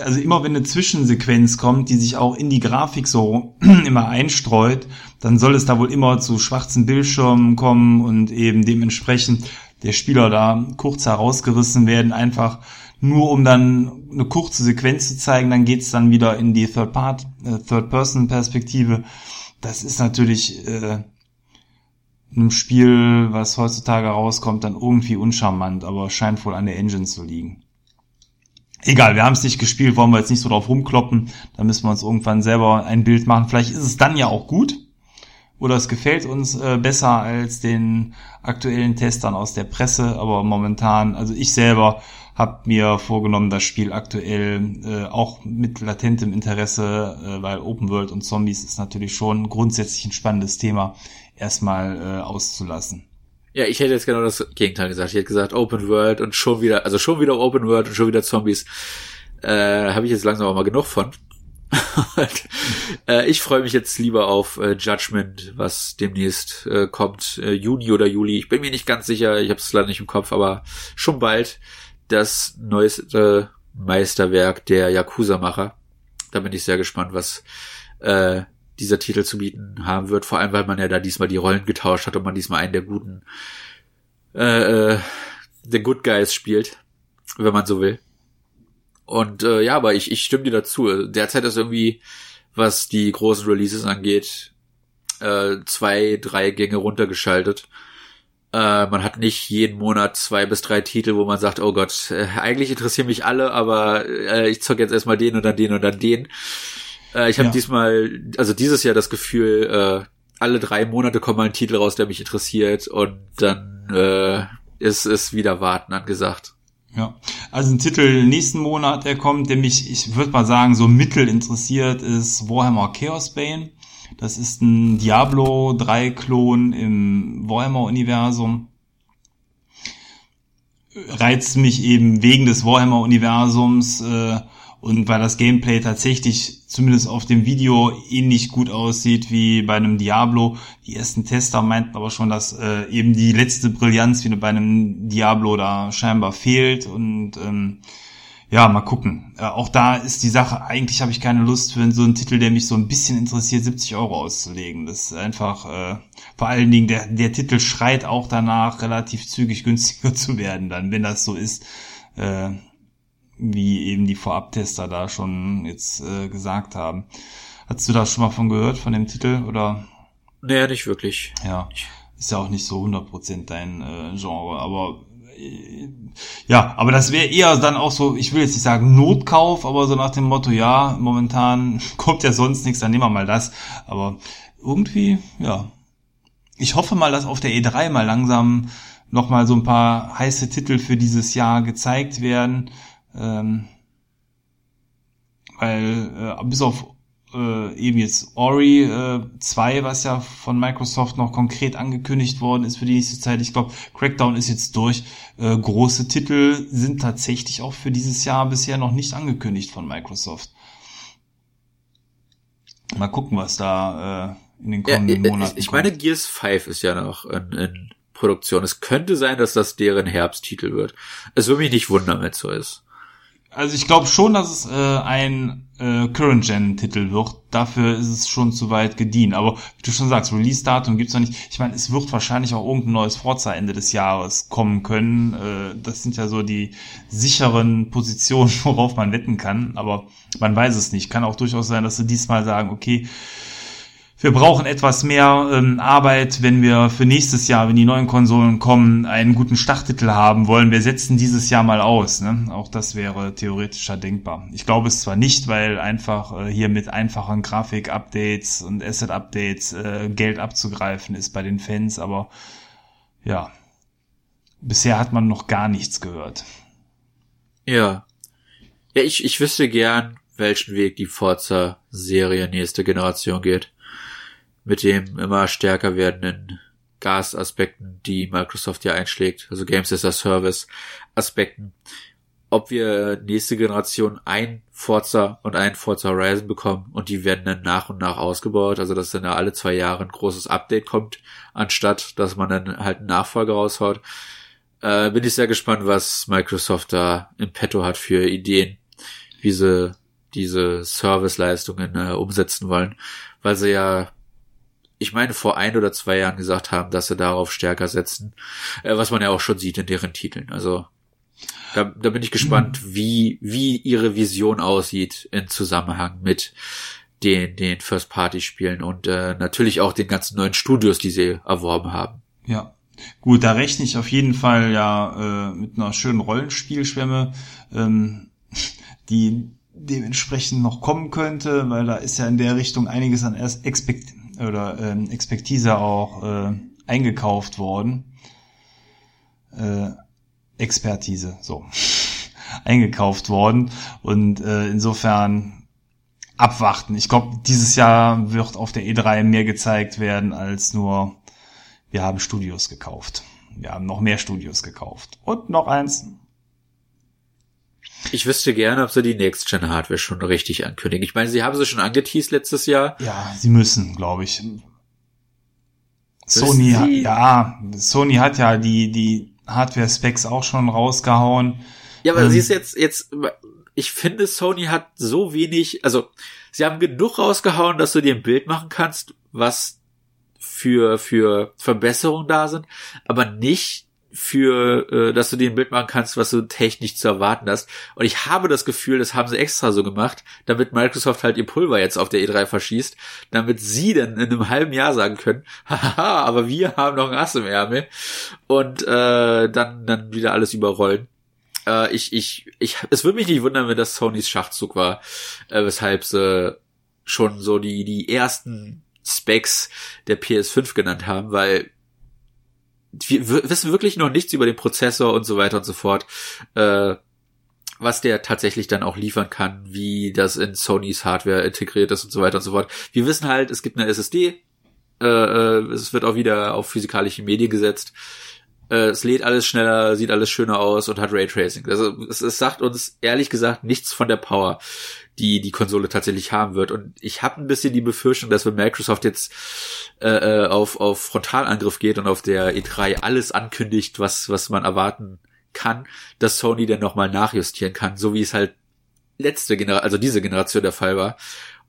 also immer wenn eine Zwischensequenz kommt, die sich auch in die Grafik so immer einstreut, dann soll es da wohl immer zu schwarzen Bildschirmen kommen und eben dementsprechend der Spieler da kurz herausgerissen werden, einfach nur um dann eine kurze Sequenz zu zeigen, dann geht's dann wieder in die Third-Part, äh, Third-Person-Perspektive. Das ist natürlich äh, einem Spiel, was heutzutage rauskommt, dann irgendwie uncharmant, aber scheint wohl an der Engine zu liegen. Egal, wir haben es nicht gespielt, wollen wir jetzt nicht so drauf rumkloppen. Da müssen wir uns irgendwann selber ein Bild machen. Vielleicht ist es dann ja auch gut. Oder es gefällt uns äh, besser als den aktuellen Testern aus der Presse. Aber momentan, also ich selber habe mir vorgenommen, das Spiel aktuell äh, auch mit latentem Interesse, äh, weil Open World und Zombies ist natürlich schon grundsätzlich ein spannendes Thema, erstmal äh, auszulassen. Ja, ich hätte jetzt genau das Gegenteil gesagt. Ich hätte gesagt Open World und schon wieder, also schon wieder Open World und schon wieder Zombies. Äh, habe ich jetzt langsam auch mal genug von. äh, ich freue mich jetzt lieber auf äh, Judgment, was demnächst äh, kommt, äh, Juni oder Juli. Ich bin mir nicht ganz sicher, ich habe es leider nicht im Kopf, aber schon bald das neueste Meisterwerk der Yakuza-Macher. Da bin ich sehr gespannt, was äh, dieser Titel zu bieten haben wird. Vor allem, weil man ja da diesmal die Rollen getauscht hat und man diesmal einen der guten, äh, äh, der Good Guys spielt, wenn man so will. Und äh, ja, aber ich, ich stimme dir dazu. Derzeit ist irgendwie, was die großen Releases angeht, äh, zwei, drei Gänge runtergeschaltet. Äh, man hat nicht jeden Monat zwei bis drei Titel, wo man sagt, oh Gott, äh, eigentlich interessieren mich alle, aber äh, ich zock jetzt erstmal den und dann den und dann den. Äh, ich habe ja. diesmal, also dieses Jahr das Gefühl, äh, alle drei Monate kommt mal ein Titel raus, der mich interessiert und dann äh, ist es wieder Warten angesagt. Ja, also ein Titel nächsten Monat, der kommt, der mich, ich würde mal sagen, so mittel interessiert, ist Warhammer Chaos Bane. Das ist ein Diablo 3 Klon im Warhammer Universum. Reizt mich eben wegen des Warhammer Universums äh, und weil das Gameplay tatsächlich zumindest auf dem Video ähnlich gut aussieht wie bei einem Diablo. Die ersten Tester meinten aber schon, dass äh, eben die letzte Brillanz wie bei einem Diablo da scheinbar fehlt und ähm, ja, mal gucken. Äh, auch da ist die Sache, eigentlich habe ich keine Lust für so einen Titel, der mich so ein bisschen interessiert, 70 Euro auszulegen. Das ist einfach, äh, vor allen Dingen, der, der Titel schreit auch danach, relativ zügig günstiger zu werden, dann, wenn das so ist. Äh, wie eben die Vorabtester da schon jetzt äh, gesagt haben. Hast du da schon mal von gehört, von dem Titel, oder? Naja, nicht wirklich. Ja, ist ja auch nicht so 100% dein äh, Genre, aber ja, aber das wäre eher dann auch so, ich will jetzt nicht sagen Notkauf, aber so nach dem Motto, ja, momentan kommt ja sonst nichts, dann nehmen wir mal das. Aber irgendwie, ja. Ich hoffe mal, dass auf der E3 mal langsam nochmal so ein paar heiße Titel für dieses Jahr gezeigt werden ähm, weil äh, bis auf äh, eben jetzt Ori äh, 2, was ja von Microsoft noch konkret angekündigt worden ist für die nächste Zeit. Ich glaube, Crackdown ist jetzt durch. Äh, große Titel sind tatsächlich auch für dieses Jahr bisher noch nicht angekündigt von Microsoft. Mal gucken, was da äh, in den kommenden ja, Monaten Ich kommt. meine, Gears 5 ist ja noch in, in Produktion. Es könnte sein, dass das deren Herbsttitel wird. Es würde mich nicht wundern, wenn es so ist. Also ich glaube schon, dass es äh, ein äh, Current-Gen-Titel wird. Dafür ist es schon zu weit gediehen. Aber wie du schon sagst, Release-Datum gibt's noch nicht. Ich meine, es wird wahrscheinlich auch irgendein neues Forza Ende des Jahres kommen können. Äh, das sind ja so die sicheren Positionen, worauf man wetten kann. Aber man weiß es nicht. Kann auch durchaus sein, dass sie diesmal sagen, okay, wir brauchen etwas mehr ähm, Arbeit, wenn wir für nächstes Jahr, wenn die neuen Konsolen kommen, einen guten Starttitel haben wollen. Wir setzen dieses Jahr mal aus. Ne? Auch das wäre theoretischer denkbar. Ich glaube es zwar nicht, weil einfach äh, hier mit einfachen Grafik-Updates und Asset-Updates äh, Geld abzugreifen ist bei den Fans, aber ja, bisher hat man noch gar nichts gehört. Ja. Ja, ich, ich wüsste gern, welchen Weg die Forza-Serie nächste Generation geht mit dem immer stärker werdenden Gas-Aspekten, die Microsoft ja einschlägt, also Games as a Service Aspekten, ob wir nächste Generation ein Forza und ein Forza Horizon bekommen und die werden dann nach und nach ausgebaut, also dass dann da alle zwei Jahre ein großes Update kommt, anstatt dass man dann halt einen Nachfolger raushaut. Äh, bin ich sehr gespannt, was Microsoft da im Petto hat für Ideen, wie sie diese Serviceleistungen äh, umsetzen wollen, weil sie ja ich meine, vor ein oder zwei Jahren gesagt haben, dass sie darauf stärker setzen, äh, was man ja auch schon sieht in deren Titeln. Also da, da bin ich gespannt, mhm. wie, wie ihre Vision aussieht in Zusammenhang mit den, den First-Party-Spielen und äh, natürlich auch den ganzen neuen Studios, die sie erworben haben. Ja. Gut, da rechne ich auf jeden Fall ja äh, mit einer schönen Rollenspielschwemme, ähm, die dementsprechend noch kommen könnte, weil da ist ja in der Richtung einiges an Expekt oder ähm, Expertise auch äh, eingekauft worden. Äh, Expertise, so. eingekauft worden. Und äh, insofern abwarten. Ich glaube, dieses Jahr wird auf der E3 mehr gezeigt werden als nur, wir haben Studios gekauft. Wir haben noch mehr Studios gekauft. Und noch eins. Ich wüsste gerne, ob sie die Next-Gen-Hardware schon richtig ankündigen. Ich meine, sie haben sie schon angeteased letztes Jahr. Ja, sie müssen, glaube ich. Sony, hat, ja, Sony hat ja die, die Hardware-Specs auch schon rausgehauen. Ja, aber ähm, sie ist jetzt, jetzt, ich finde, Sony hat so wenig, also, sie haben genug rausgehauen, dass du dir ein Bild machen kannst, was für, für Verbesserungen da sind, aber nicht für, äh, dass du dir ein Bild machen kannst, was du technisch zu erwarten hast. Und ich habe das Gefühl, das haben sie extra so gemacht, damit Microsoft halt ihr Pulver jetzt auf der E3 verschießt, damit sie dann in einem halben Jahr sagen können, haha, aber wir haben noch ein Ass im Ärmel und äh, dann dann wieder alles überrollen. Äh, ich ich ich es würde mich nicht wundern, wenn das Sonys Schachzug war, äh, weshalb sie schon so die die ersten Specs der PS5 genannt haben, weil wir wissen wirklich noch nichts über den Prozessor und so weiter und so fort, äh, was der tatsächlich dann auch liefern kann, wie das in Sonys Hardware integriert ist und so weiter und so fort. Wir wissen halt, es gibt eine SSD, äh, äh, es wird auch wieder auf physikalische Medien gesetzt. Äh, es lädt alles schneller, sieht alles schöner aus und hat Raytracing. Also es, es sagt uns ehrlich gesagt nichts von der Power, die die Konsole tatsächlich haben wird. Und ich habe ein bisschen die Befürchtung, dass wenn Microsoft jetzt äh, äh, auf, auf Frontalangriff geht und auf der E3 alles ankündigt, was, was man erwarten kann, dass Sony dann nochmal nachjustieren kann, so wie es halt letzte Generation, also diese Generation der Fall war.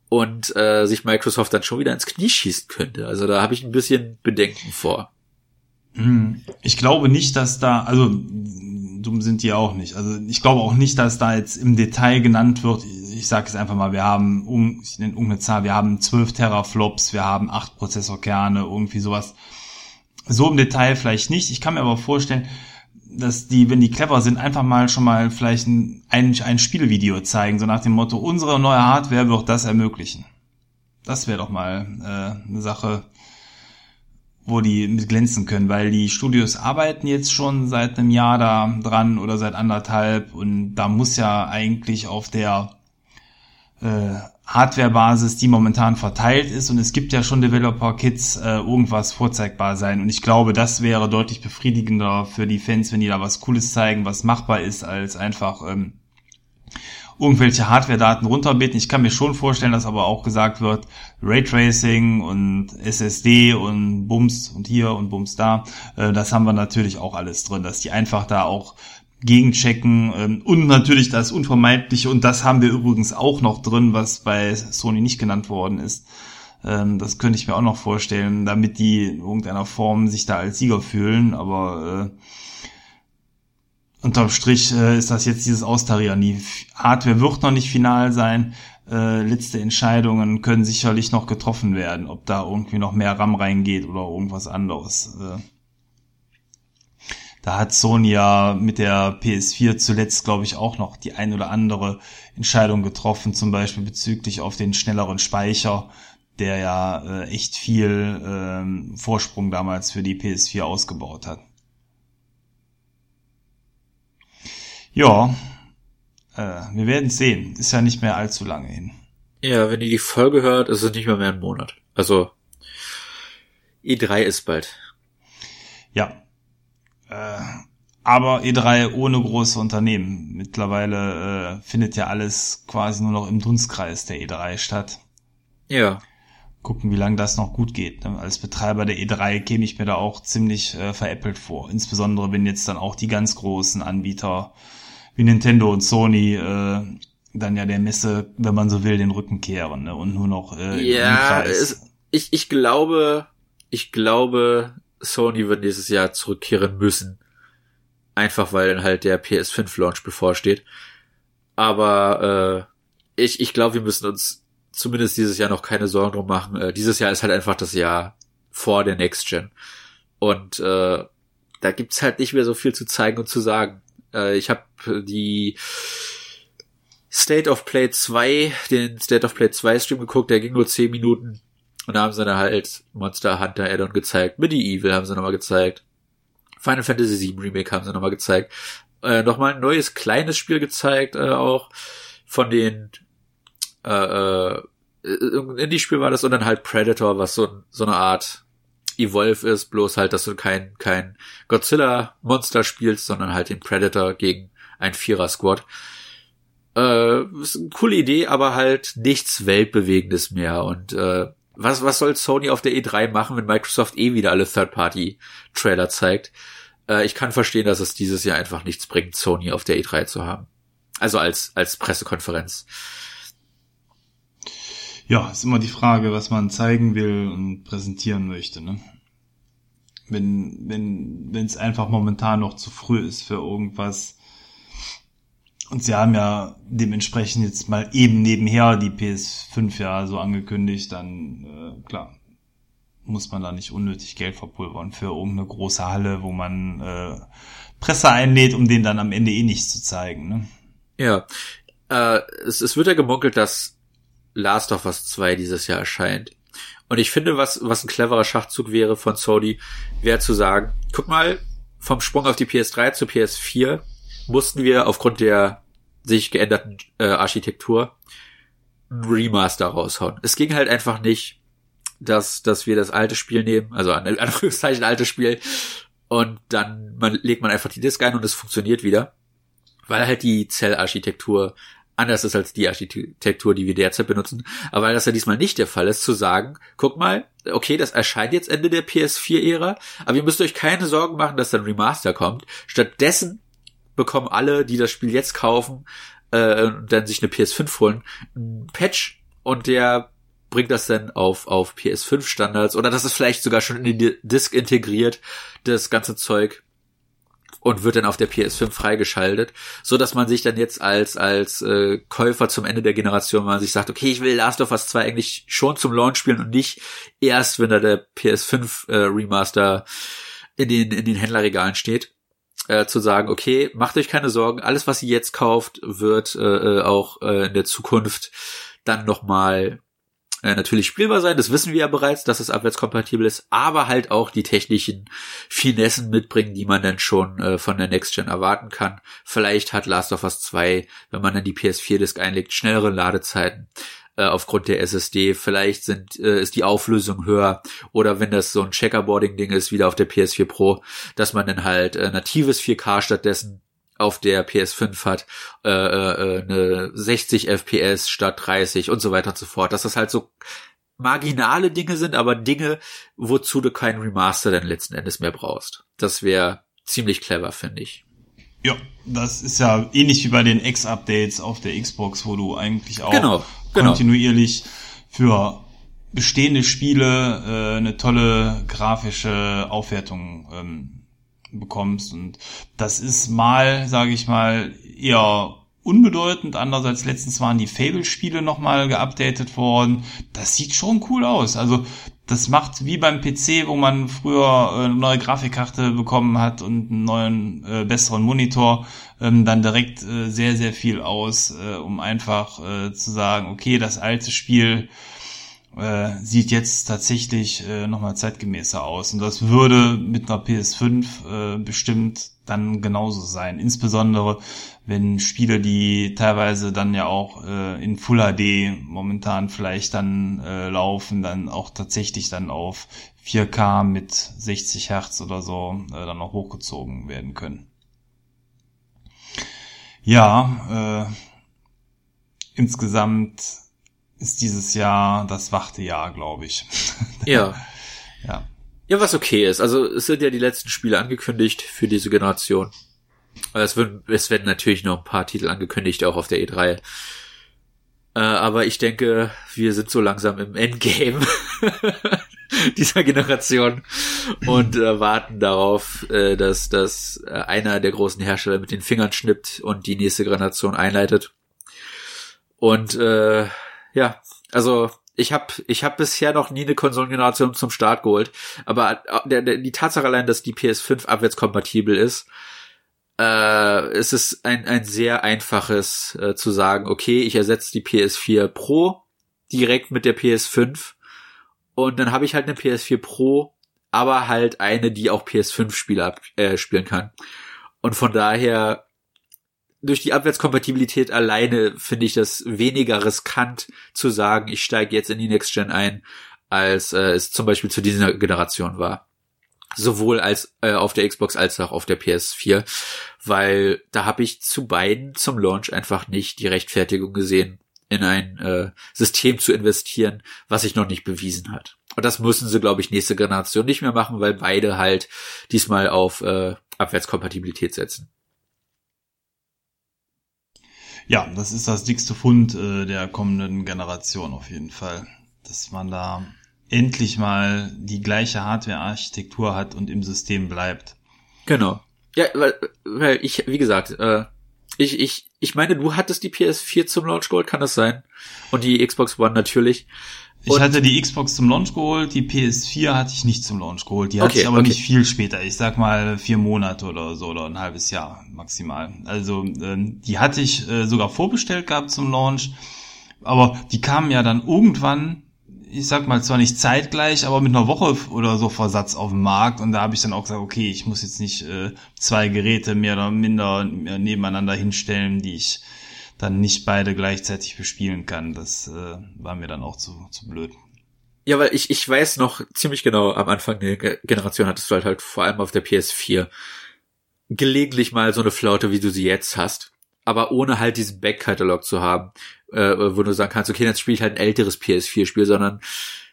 Und äh, sich Microsoft dann schon wieder ins Knie schießen könnte. Also da habe ich ein bisschen Bedenken vor. Hm. Ich glaube nicht, dass da, also dumm sind die auch nicht. Also ich glaube auch nicht, dass da jetzt im Detail genannt wird, ich sage es einfach mal, wir haben, um, ich nenne irgendeine Zahl, wir haben 12 Teraflops, wir haben 8 Prozessorkerne, irgendwie sowas. So im Detail vielleicht nicht. Ich kann mir aber vorstellen, dass die, wenn die clever sind, einfach mal schon mal vielleicht ein, ein, ein Spielvideo zeigen, so nach dem Motto, unsere neue Hardware wird das ermöglichen. Das wäre doch mal äh, eine Sache, wo die mit glänzen können, weil die Studios arbeiten jetzt schon seit einem Jahr da dran oder seit anderthalb und da muss ja eigentlich auf der äh, Hardware-Basis, die momentan verteilt ist und es gibt ja schon Developer-Kits, äh, irgendwas vorzeigbar sein und ich glaube, das wäre deutlich befriedigender für die Fans, wenn die da was Cooles zeigen, was machbar ist, als einfach ähm, irgendwelche Hardware-Daten runterbeten. Ich kann mir schon vorstellen, dass aber auch gesagt wird, Raytracing und SSD und Bums und hier und Bums da, äh, das haben wir natürlich auch alles drin, dass die einfach da auch gegenchecken ähm, und natürlich das Unvermeidliche und das haben wir übrigens auch noch drin, was bei Sony nicht genannt worden ist. Ähm, das könnte ich mir auch noch vorstellen, damit die in irgendeiner Form sich da als Sieger fühlen, aber äh, unterm Strich äh, ist das jetzt dieses Austarieren. Die Hardware wird noch nicht final sein. Äh, letzte Entscheidungen können sicherlich noch getroffen werden, ob da irgendwie noch mehr RAM reingeht oder irgendwas anderes. Äh, da hat Sony ja mit der PS4 zuletzt, glaube ich, auch noch die ein oder andere Entscheidung getroffen, zum Beispiel bezüglich auf den schnelleren Speicher, der ja äh, echt viel äh, Vorsprung damals für die PS4 ausgebaut hat. Ja, äh, wir werden sehen. Ist ja nicht mehr allzu lange hin. Ja, wenn ihr die Folge hört, ist es nicht mehr mehr ein Monat. Also E3 ist bald. Ja. Äh, aber E3 ohne große Unternehmen. Mittlerweile äh, findet ja alles quasi nur noch im Dunstkreis der E3 statt. Ja. Gucken, wie lange das noch gut geht. Ne? Als Betreiber der E3 käme ich mir da auch ziemlich äh, veräppelt vor. Insbesondere wenn jetzt dann auch die ganz großen Anbieter wie Nintendo und Sony äh, dann ja der Messe, wenn man so will, den Rücken kehren ne? und nur noch äh, ja, es, ich ich glaube, ich glaube, Sony wird dieses Jahr zurückkehren müssen, einfach weil dann halt der PS5 Launch bevorsteht. Aber äh, ich ich glaube, wir müssen uns zumindest dieses Jahr noch keine Sorgen drum machen. Äh, dieses Jahr ist halt einfach das Jahr vor der Next Gen und äh, da gibt's halt nicht mehr so viel zu zeigen und zu sagen. Äh, ich habe die State of Play 2, den State of Play 2 Stream geguckt, der ging nur 10 Minuten. Und da haben sie dann halt Monster Hunter Addon gezeigt. Medieval haben sie nochmal gezeigt. Final Fantasy VII Remake haben sie nochmal gezeigt. Äh, nochmal ein neues kleines Spiel gezeigt, äh, auch von den äh, äh, Indie-Spiel war das und dann halt Predator, was so, so eine Art Evolve ist, bloß halt, dass du kein, kein Godzilla-Monster spielst, sondern halt den Predator gegen ein Vierer-Squad. Äh, ist eine coole Idee, aber halt nichts Weltbewegendes mehr. Und äh, was, was soll Sony auf der E3 machen, wenn Microsoft eh wieder alle Third-Party-Trailer zeigt? Äh, ich kann verstehen, dass es dieses Jahr einfach nichts bringt, Sony auf der E3 zu haben. Also als, als Pressekonferenz. Ja, ist immer die Frage, was man zeigen will und präsentieren möchte. Ne? wenn wenn wenn es einfach momentan noch zu früh ist für irgendwas. Und sie haben ja dementsprechend jetzt mal eben nebenher die PS5 ja so angekündigt, dann äh, klar muss man da nicht unnötig Geld verpulvern für irgendeine große Halle, wo man äh, Presse einlädt, um den dann am Ende eh nicht zu zeigen. Ne? Ja, äh, es, es wird ja gemunkelt, dass Last of Us 2 dieses Jahr erscheint. Und ich finde, was, was ein cleverer Schachzug wäre von Sony, wäre zu sagen, guck mal, vom Sprung auf die PS3 zur PS4 mussten wir aufgrund der sich geänderten äh, Architektur ein Remaster raushauen. Es ging halt einfach nicht, dass, dass wir das alte Spiel nehmen, also an Anführungszeichen altes Spiel, und dann man, legt man einfach die Disk ein und es funktioniert wieder. Weil halt die Zellarchitektur anders ist als die Architektur, die wir derzeit benutzen. Aber weil das ja diesmal nicht der Fall ist, zu sagen, guck mal, okay, das erscheint jetzt Ende der PS4-Ära, aber ihr müsst euch keine Sorgen machen, dass dann Remaster kommt. Stattdessen bekommen alle, die das Spiel jetzt kaufen, äh, und dann sich eine PS5 holen, ein Patch und der bringt das dann auf, auf PS5 Standards oder das ist vielleicht sogar schon in die Disk integriert, das ganze Zeug und wird dann auf der PS5 freigeschaltet, so dass man sich dann jetzt als als äh, Käufer zum Ende der Generation, man sich sagt, okay, ich will Last of Us 2 eigentlich schon zum Launch spielen und nicht erst, wenn da der PS5 äh, Remaster in den in den Händlerregalen steht, äh, zu sagen, okay, macht euch keine Sorgen, alles was ihr jetzt kauft, wird äh, äh auch äh, in der Zukunft dann nochmal äh, natürlich spielbar sein, das wissen wir ja bereits, dass es abwärtskompatibel ist, aber halt auch die technischen Finessen mitbringen, die man dann schon äh, von der Next Gen erwarten kann. Vielleicht hat Last of Us 2, wenn man dann die PS4-Disk einlegt, schnellere Ladezeiten äh, aufgrund der SSD. Vielleicht sind, äh, ist die Auflösung höher oder wenn das so ein Checkerboarding-Ding ist, wieder auf der PS4 Pro, dass man dann halt äh, natives 4K stattdessen auf der PS5 hat, äh, äh, eine 60 FPS statt 30 und so weiter und so fort. Dass das halt so marginale Dinge sind, aber Dinge, wozu du keinen Remaster dann letzten Endes mehr brauchst. Das wäre ziemlich clever, finde ich. Ja, das ist ja ähnlich wie bei den X-Updates auf der Xbox, wo du eigentlich auch genau, genau. kontinuierlich für bestehende Spiele äh, eine tolle grafische Aufwertung ähm, bekommst. Und das ist mal, sage ich mal, eher unbedeutend. Andererseits letztens waren die Fable-Spiele nochmal geupdatet worden. Das sieht schon cool aus. Also das macht wie beim PC, wo man früher eine neue Grafikkarte bekommen hat und einen neuen, äh, besseren Monitor, ähm, dann direkt äh, sehr, sehr viel aus, äh, um einfach äh, zu sagen, okay, das alte Spiel äh, sieht jetzt tatsächlich äh, nochmal zeitgemäßer aus. Und das würde mit einer PS5 äh, bestimmt dann genauso sein. Insbesondere wenn Spiele, die teilweise dann ja auch äh, in Full HD momentan vielleicht dann äh, laufen, dann auch tatsächlich dann auf 4K mit 60 Hertz oder so äh, dann noch hochgezogen werden können. Ja, äh, insgesamt ist dieses Jahr das wachte Jahr, glaube ich. Ja. ja. Ja, was okay ist. Also es sind ja die letzten Spiele angekündigt für diese Generation. Es werden, es werden natürlich noch ein paar Titel angekündigt, auch auf der E3. Äh, aber ich denke, wir sind so langsam im Endgame dieser Generation und äh, warten darauf, äh, dass, dass äh, einer der großen Hersteller mit den Fingern schnippt und die nächste Generation einleitet. Und äh, ja, also ich habe ich hab bisher noch nie eine Konsolengeneration zum Start geholt, aber äh, der, der, die Tatsache allein, dass die PS5 abwärtskompatibel ist, äh, es ist ein, ein sehr einfaches äh, zu sagen, okay, ich ersetze die PS4 Pro direkt mit der PS5 und dann habe ich halt eine PS4 Pro, aber halt eine, die auch PS5-Spiele äh, spielen kann. Und von daher durch die Abwärtskompatibilität alleine finde ich das weniger riskant zu sagen, ich steige jetzt in die Next Gen ein, als äh, es zum Beispiel zu dieser Generation war. Sowohl als äh, auf der Xbox als auch auf der PS4, weil da habe ich zu beiden zum Launch einfach nicht die Rechtfertigung gesehen, in ein äh, System zu investieren, was sich noch nicht bewiesen hat. Und das müssen sie, glaube ich, nächste Generation nicht mehr machen, weil beide halt diesmal auf äh, Abwärtskompatibilität setzen. Ja, das ist das dickste Fund äh, der kommenden Generation auf jeden Fall. Dass man da endlich mal die gleiche Hardware-Architektur hat und im System bleibt. Genau. Ja, weil, weil ich, wie gesagt, äh, ich, ich, ich meine, du hattest die PS4 zum Launch geholt, kann das sein? Und die Xbox One natürlich. Ich und hatte die Xbox zum Launch geholt, die PS4 hatte ich nicht zum Launch geholt. Die hatte okay, ich aber okay. nicht viel später. Ich sag mal vier Monate oder so oder ein halbes Jahr maximal. Also ähm, die hatte ich äh, sogar vorbestellt gehabt zum Launch. Aber die kamen ja dann irgendwann, ich sag mal zwar nicht zeitgleich, aber mit einer Woche oder so Versatz auf dem Markt. Und da habe ich dann auch gesagt, okay, ich muss jetzt nicht äh, zwei Geräte mehr oder minder nebeneinander hinstellen, die ich dann nicht beide gleichzeitig bespielen kann. Das äh, war mir dann auch zu, zu blöd. Ja, weil ich, ich weiß noch ziemlich genau, am Anfang der Generation hattest du halt halt vor allem auf der PS4 gelegentlich mal so eine Flaute, wie du sie jetzt hast, aber ohne halt diesen Backkatalog zu haben, äh, wo du sagen kannst, okay, jetzt spiele ich halt ein älteres PS4-Spiel, sondern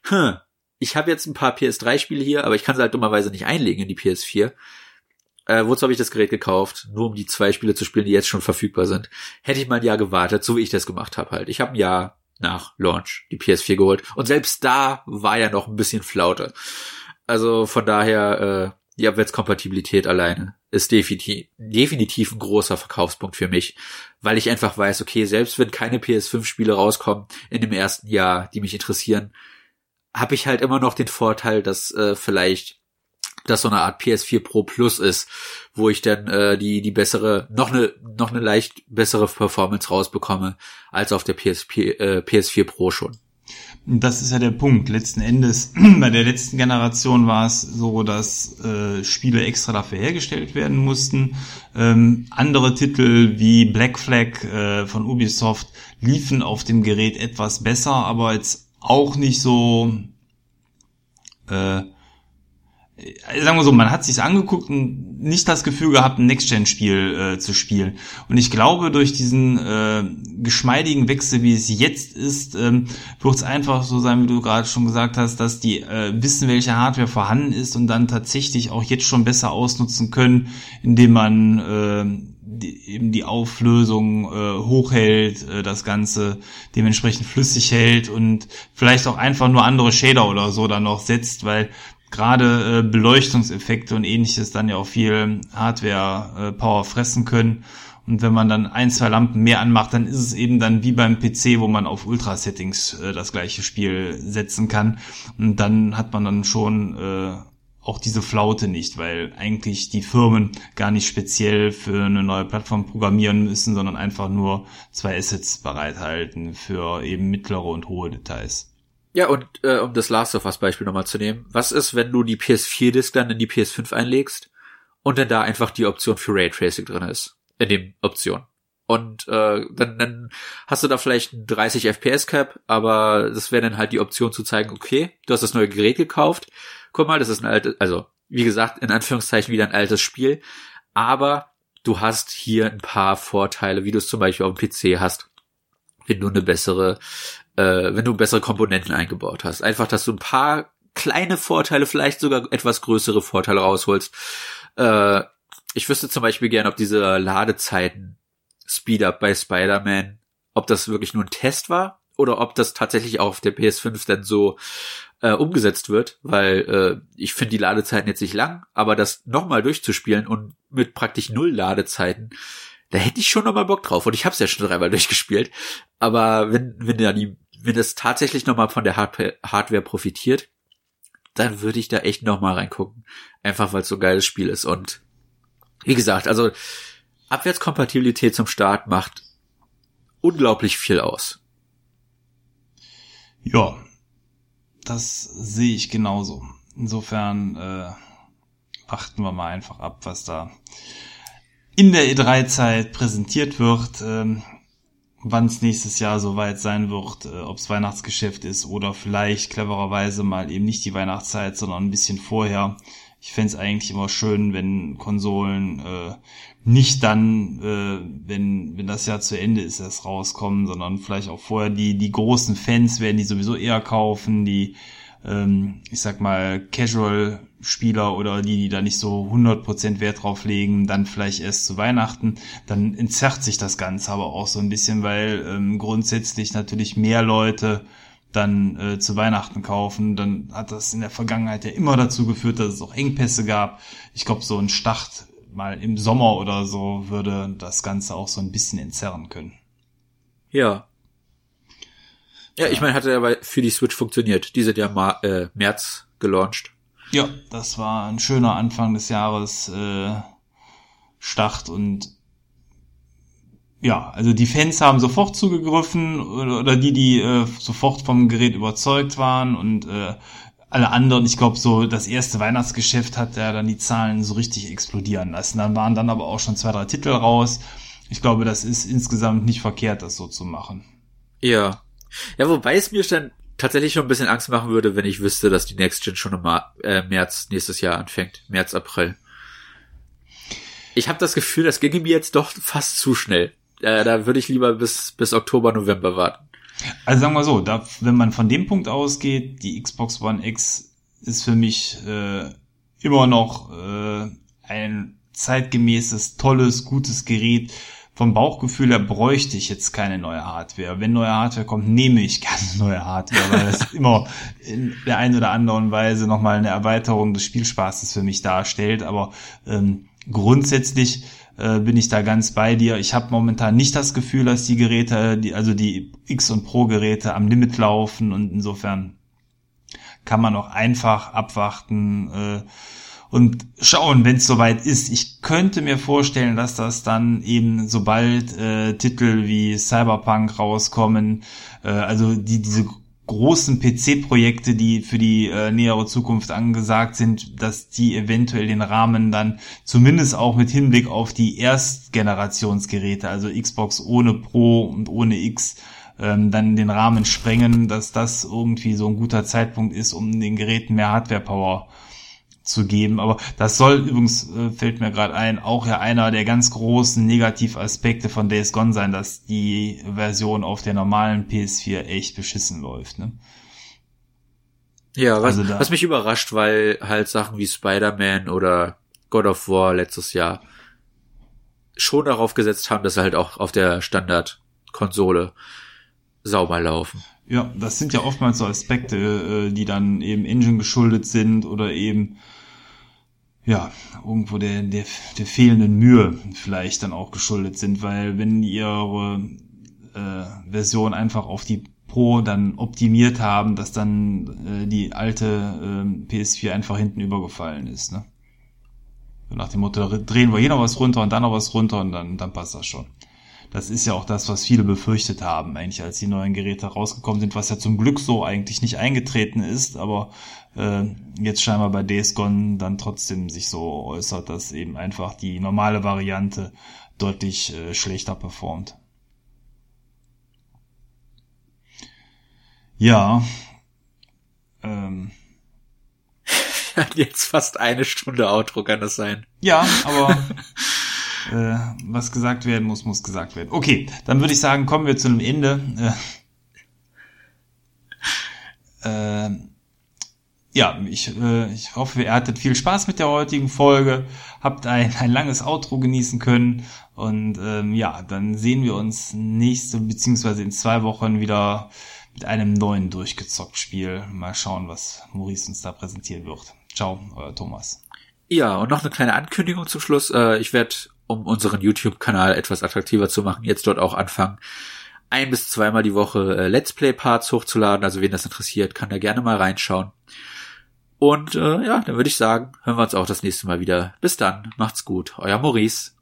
hm, ich habe jetzt ein paar PS3-Spiele hier, aber ich kann sie halt dummerweise nicht einlegen in die PS4. Äh, wozu habe ich das Gerät gekauft? Nur um die zwei Spiele zu spielen, die jetzt schon verfügbar sind. Hätte ich mal ein Jahr gewartet, so wie ich das gemacht habe halt. Ich habe ein Jahr nach Launch die PS4 geholt. Und selbst da war ja noch ein bisschen Flaute. Also von daher, äh, die Abwärtskompatibilität alleine ist definitiv, definitiv ein großer Verkaufspunkt für mich, weil ich einfach weiß, okay, selbst wenn keine PS5-Spiele rauskommen in dem ersten Jahr, die mich interessieren, habe ich halt immer noch den Vorteil, dass äh, vielleicht das so eine Art PS4 Pro Plus ist, wo ich dann äh, die die bessere noch eine noch eine leicht bessere Performance rausbekomme als auf der PSP, äh, PS4 Pro schon. Das ist ja der Punkt. Letzten Endes, bei der letzten Generation war es so, dass äh, Spiele extra dafür hergestellt werden mussten. Ähm, andere Titel wie Black Flag äh, von Ubisoft liefen auf dem Gerät etwas besser, aber jetzt auch nicht so äh, sagen wir so, man hat sich's angeguckt und nicht das Gefühl gehabt, ein Next-Gen-Spiel äh, zu spielen. Und ich glaube, durch diesen äh, geschmeidigen Wechsel, wie es jetzt ist, ähm, wird es einfach so sein, wie du gerade schon gesagt hast, dass die äh, wissen, welche Hardware vorhanden ist und dann tatsächlich auch jetzt schon besser ausnutzen können, indem man äh, die, eben die Auflösung äh, hochhält, äh, das Ganze dementsprechend flüssig hält und vielleicht auch einfach nur andere Shader oder so dann noch setzt, weil gerade äh, Beleuchtungseffekte und ähnliches dann ja auch viel Hardware-Power äh, fressen können. Und wenn man dann ein, zwei Lampen mehr anmacht, dann ist es eben dann wie beim PC, wo man auf Ultra-Settings äh, das gleiche Spiel setzen kann. Und dann hat man dann schon äh, auch diese Flaute nicht, weil eigentlich die Firmen gar nicht speziell für eine neue Plattform programmieren müssen, sondern einfach nur zwei Assets bereithalten für eben mittlere und hohe Details. Ja, und äh, um das Last of Us Beispiel nochmal zu nehmen, was ist, wenn du die PS4-Disk dann in die PS5 einlegst und dann da einfach die Option für Raytracing drin ist, in dem Option. Und äh, dann, dann hast du da vielleicht ein 30 FPS Cap, aber das wäre dann halt die Option zu zeigen, okay, du hast das neue Gerät gekauft, guck mal, das ist ein altes, also wie gesagt, in Anführungszeichen wieder ein altes Spiel, aber du hast hier ein paar Vorteile, wie du es zum Beispiel auf dem PC hast, wenn du eine bessere äh, wenn du bessere Komponenten eingebaut hast. Einfach, dass du ein paar kleine Vorteile, vielleicht sogar etwas größere Vorteile rausholst. Äh, ich wüsste zum Beispiel gern, ob diese Ladezeiten Speed-Up bei Spider-Man, ob das wirklich nur ein Test war oder ob das tatsächlich auch auf der PS5 dann so äh, umgesetzt wird, weil äh, ich finde die Ladezeiten jetzt nicht lang, aber das nochmal durchzuspielen und mit praktisch null Ladezeiten da hätte ich schon nochmal Bock drauf. Und ich habe es ja schon dreimal durchgespielt. Aber wenn, wenn da die wenn es tatsächlich nochmal von der Hardware, profitiert, dann würde ich da echt nochmal reingucken. Einfach weil es so ein geiles Spiel ist. Und wie gesagt, also Abwärtskompatibilität zum Start macht unglaublich viel aus. Ja, das sehe ich genauso. Insofern äh, warten wir mal einfach ab, was da in der E3-Zeit präsentiert wird. Ähm, wann es nächstes Jahr soweit sein wird, äh, ob es Weihnachtsgeschäft ist oder vielleicht clevererweise mal eben nicht die Weihnachtszeit, sondern ein bisschen vorher. Ich fände eigentlich immer schön, wenn Konsolen äh, nicht dann, äh, wenn, wenn das Jahr zu Ende ist, erst rauskommen, sondern vielleicht auch vorher die, die großen Fans werden die sowieso eher kaufen, die, ähm, ich sag mal, Casual Spieler oder die, die da nicht so 100% Wert drauf legen, dann vielleicht erst zu Weihnachten, dann entzerrt sich das Ganze aber auch so ein bisschen, weil ähm, grundsätzlich natürlich mehr Leute dann äh, zu Weihnachten kaufen, dann hat das in der Vergangenheit ja immer dazu geführt, dass es auch Engpässe gab. Ich glaube, so ein Start mal im Sommer oder so würde das Ganze auch so ein bisschen entzerren können. Ja. Ja, ich meine, hatte aber für die Switch funktioniert. Die sind ja Ma äh, März gelauncht. Ja, das war ein schöner Anfang des Jahres äh, Start und ja, also die Fans haben sofort zugegriffen oder, oder die, die äh, sofort vom Gerät überzeugt waren und äh, alle anderen, ich glaube, so das erste Weihnachtsgeschäft hat ja dann die Zahlen so richtig explodieren lassen. Dann waren dann aber auch schon zwei, drei Titel raus. Ich glaube, das ist insgesamt nicht verkehrt, das so zu machen. Ja. Ja, wobei es mir dann tatsächlich schon ein bisschen Angst machen würde, wenn ich wüsste, dass die Next Gen schon im äh, März nächstes Jahr anfängt. März, April. Ich habe das Gefühl, das ginge mir jetzt doch fast zu schnell. Äh, da würde ich lieber bis, bis Oktober, November warten. Also sagen wir so, da, wenn man von dem Punkt ausgeht, die Xbox One X ist für mich äh, immer noch äh, ein zeitgemäßes, tolles, gutes Gerät. Vom Bauchgefühl her bräuchte ich jetzt keine neue Hardware. Wenn neue Hardware kommt, nehme ich gerne neue Hardware, weil das immer in der einen oder anderen Weise nochmal eine Erweiterung des Spielspaßes für mich darstellt. Aber ähm, grundsätzlich äh, bin ich da ganz bei dir. Ich habe momentan nicht das Gefühl, dass die Geräte, die, also die X und Pro Geräte am Limit laufen und insofern kann man auch einfach abwarten äh, und schauen, wenn es soweit ist. Ich könnte mir vorstellen, dass das dann eben sobald äh, Titel wie Cyberpunk rauskommen, äh, also die diese großen PC-Projekte, die für die äh, nähere Zukunft angesagt sind, dass die eventuell den Rahmen dann zumindest auch mit Hinblick auf die Erstgenerationsgeräte, also Xbox ohne Pro und ohne X, ähm, dann den Rahmen sprengen, dass das irgendwie so ein guter Zeitpunkt ist, um den Geräten mehr Hardware-Power zu geben. Aber das soll übrigens, äh, fällt mir gerade ein, auch ja einer der ganz großen Negativaspekte von Days Gone sein, dass die Version auf der normalen PS4 echt beschissen läuft. Ne? Ja, was, also was mich überrascht, weil halt Sachen wie Spider-Man oder God of War letztes Jahr schon darauf gesetzt haben, dass sie halt auch auf der Standard-Konsole sauber laufen. Ja, das sind ja oftmals so Aspekte, äh, die dann eben Engine geschuldet sind oder eben ja, irgendwo der, der, der fehlenden Mühe vielleicht dann auch geschuldet sind, weil wenn ihre äh, Version einfach auf die Pro dann optimiert haben, dass dann äh, die alte äh, PS4 einfach hinten übergefallen ist, ne? nach dem Motto, drehen wir hier noch was runter und dann noch was runter und dann, dann passt das schon. Das ist ja auch das, was viele befürchtet haben, eigentlich, als die neuen Geräte rausgekommen sind, was ja zum Glück so eigentlich nicht eingetreten ist, aber äh, jetzt scheinbar bei Days Gone dann trotzdem sich so äußert, dass eben einfach die normale Variante deutlich äh, schlechter performt. Ja. Ähm. Jetzt fast eine Stunde Outro kann das sein. Ja, aber äh, was gesagt werden muss, muss gesagt werden. Okay, dann würde ich sagen, kommen wir zu einem Ende. Äh, äh, ja, ich, äh, ich hoffe, ihr hattet viel Spaß mit der heutigen Folge, habt ein, ein langes Outro genießen können und ähm, ja, dann sehen wir uns nächste beziehungsweise in zwei Wochen wieder mit einem neuen durchgezockt Spiel. Mal schauen, was Maurice uns da präsentieren wird. Ciao, euer Thomas. Ja, und noch eine kleine Ankündigung zum Schluss. Äh, ich werde um unseren YouTube-Kanal etwas attraktiver zu machen, jetzt dort auch anfangen, ein bis zweimal die Woche äh, Let's Play-Parts hochzuladen. Also wen das interessiert, kann da gerne mal reinschauen. Und äh, ja, dann würde ich sagen, hören wir uns auch das nächste Mal wieder. Bis dann, macht's gut, euer Maurice.